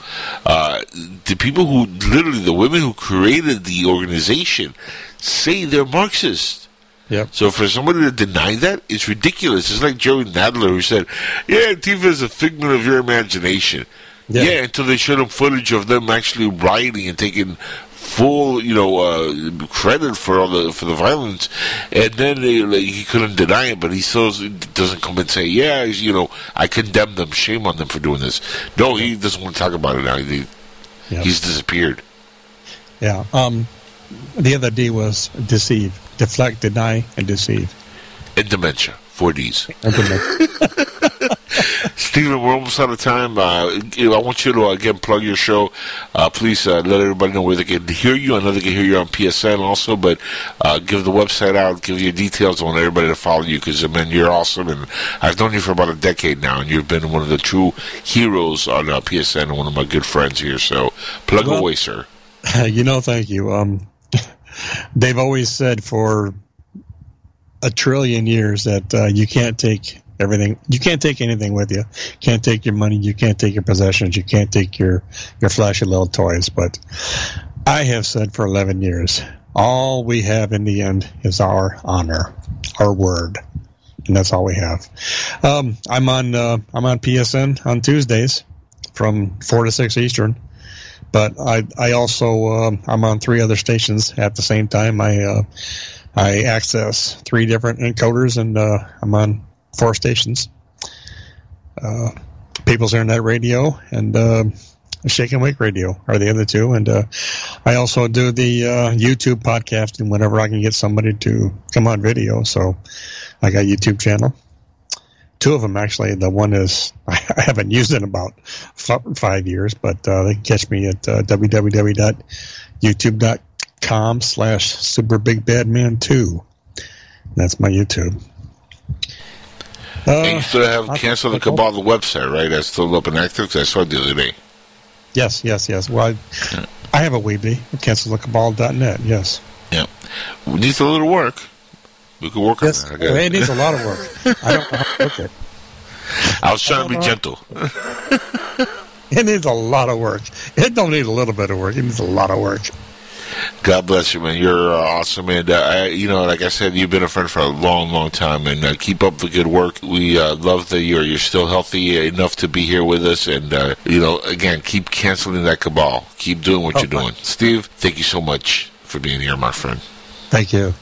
uh, the people who literally, the women who created the organization, say they're Marxist. Yep. So for somebody to deny that, it's ridiculous. It's like Jerry Nadler who said, "Yeah, Antifa is a figment of your imagination." Yeah. Yeah, until they showed him footage of them actually rioting and taking full, you know, uh, credit for all the for the violence, and then they, like, he couldn't deny it, but he still doesn't come and say, "Yeah, you know, I condemn them. Shame on them for doing this." No, he doesn't want to talk about it now. He, Yep. He's disappeared. Yeah. Um, the other D was deceive, deflect, deny, and deceive. And dementia, four Ds. And dementia. Stephen, we're almost out of time. Uh, I want you to uh, again plug your show. Uh, please uh, let everybody know where they can hear you. I know they can hear you on PSN also, but uh, give the website out, give your details. I want everybody to follow you because, I mean, you're awesome. And I've known you for about a decade now, and you've been one of the true heroes on uh, PSN and one of my good friends here. So plug Well- away, sir. you know, thank you. Um, they've always said for a trillion years that uh, you can't take everything. You can't take anything with you. Can't take your money. You can't take your possessions. You can't take your your flashy little toys. But I have said for eleven years, all we have in the end is our honor, our word, and that's all we have. Um, I'm on uh, I'm on PSN on Tuesdays from four to six Eastern but I I also um, I'm on three other stations at the same time. I uh, I access three different encoders, and uh, I'm on four stations. Uh, People's Internet Radio and uh, Shake and Wake Radio are the other two, and uh, I also do the uh, YouTube podcasting whenever I can get somebody to come on video. So I got YouTube channel. Two of them actually. The one is I haven't used it in about five years, but uh, they can catch me at uh, www.youtube.com slash super big bad man two. That's my YouTube. and you still have Cancel the Cabal, the website, right? That's still up and active I saw it the other day. Yes, yes, yes. Well, I, I have a Weebly, cancelthecabal.net, yes. Yeah. Needs a little work. We could work Yes, on that. I guess. it needs a lot of work. I don't know how to work it. I was trying to be I gentle. It needs a lot of work. It don't need a little bit of work. It needs a lot of work. God bless you, man. You're uh, awesome, and uh, I, you know, like I said, you've been a friend for a long, long time, and uh, keep up the good work. We uh, love that you're you're still healthy enough to be here with us, and uh, you know, again, keep canceling that cabal. Keep doing what Oh, you're doing, Steve. Thank you so much for being here, my friend. Thank you.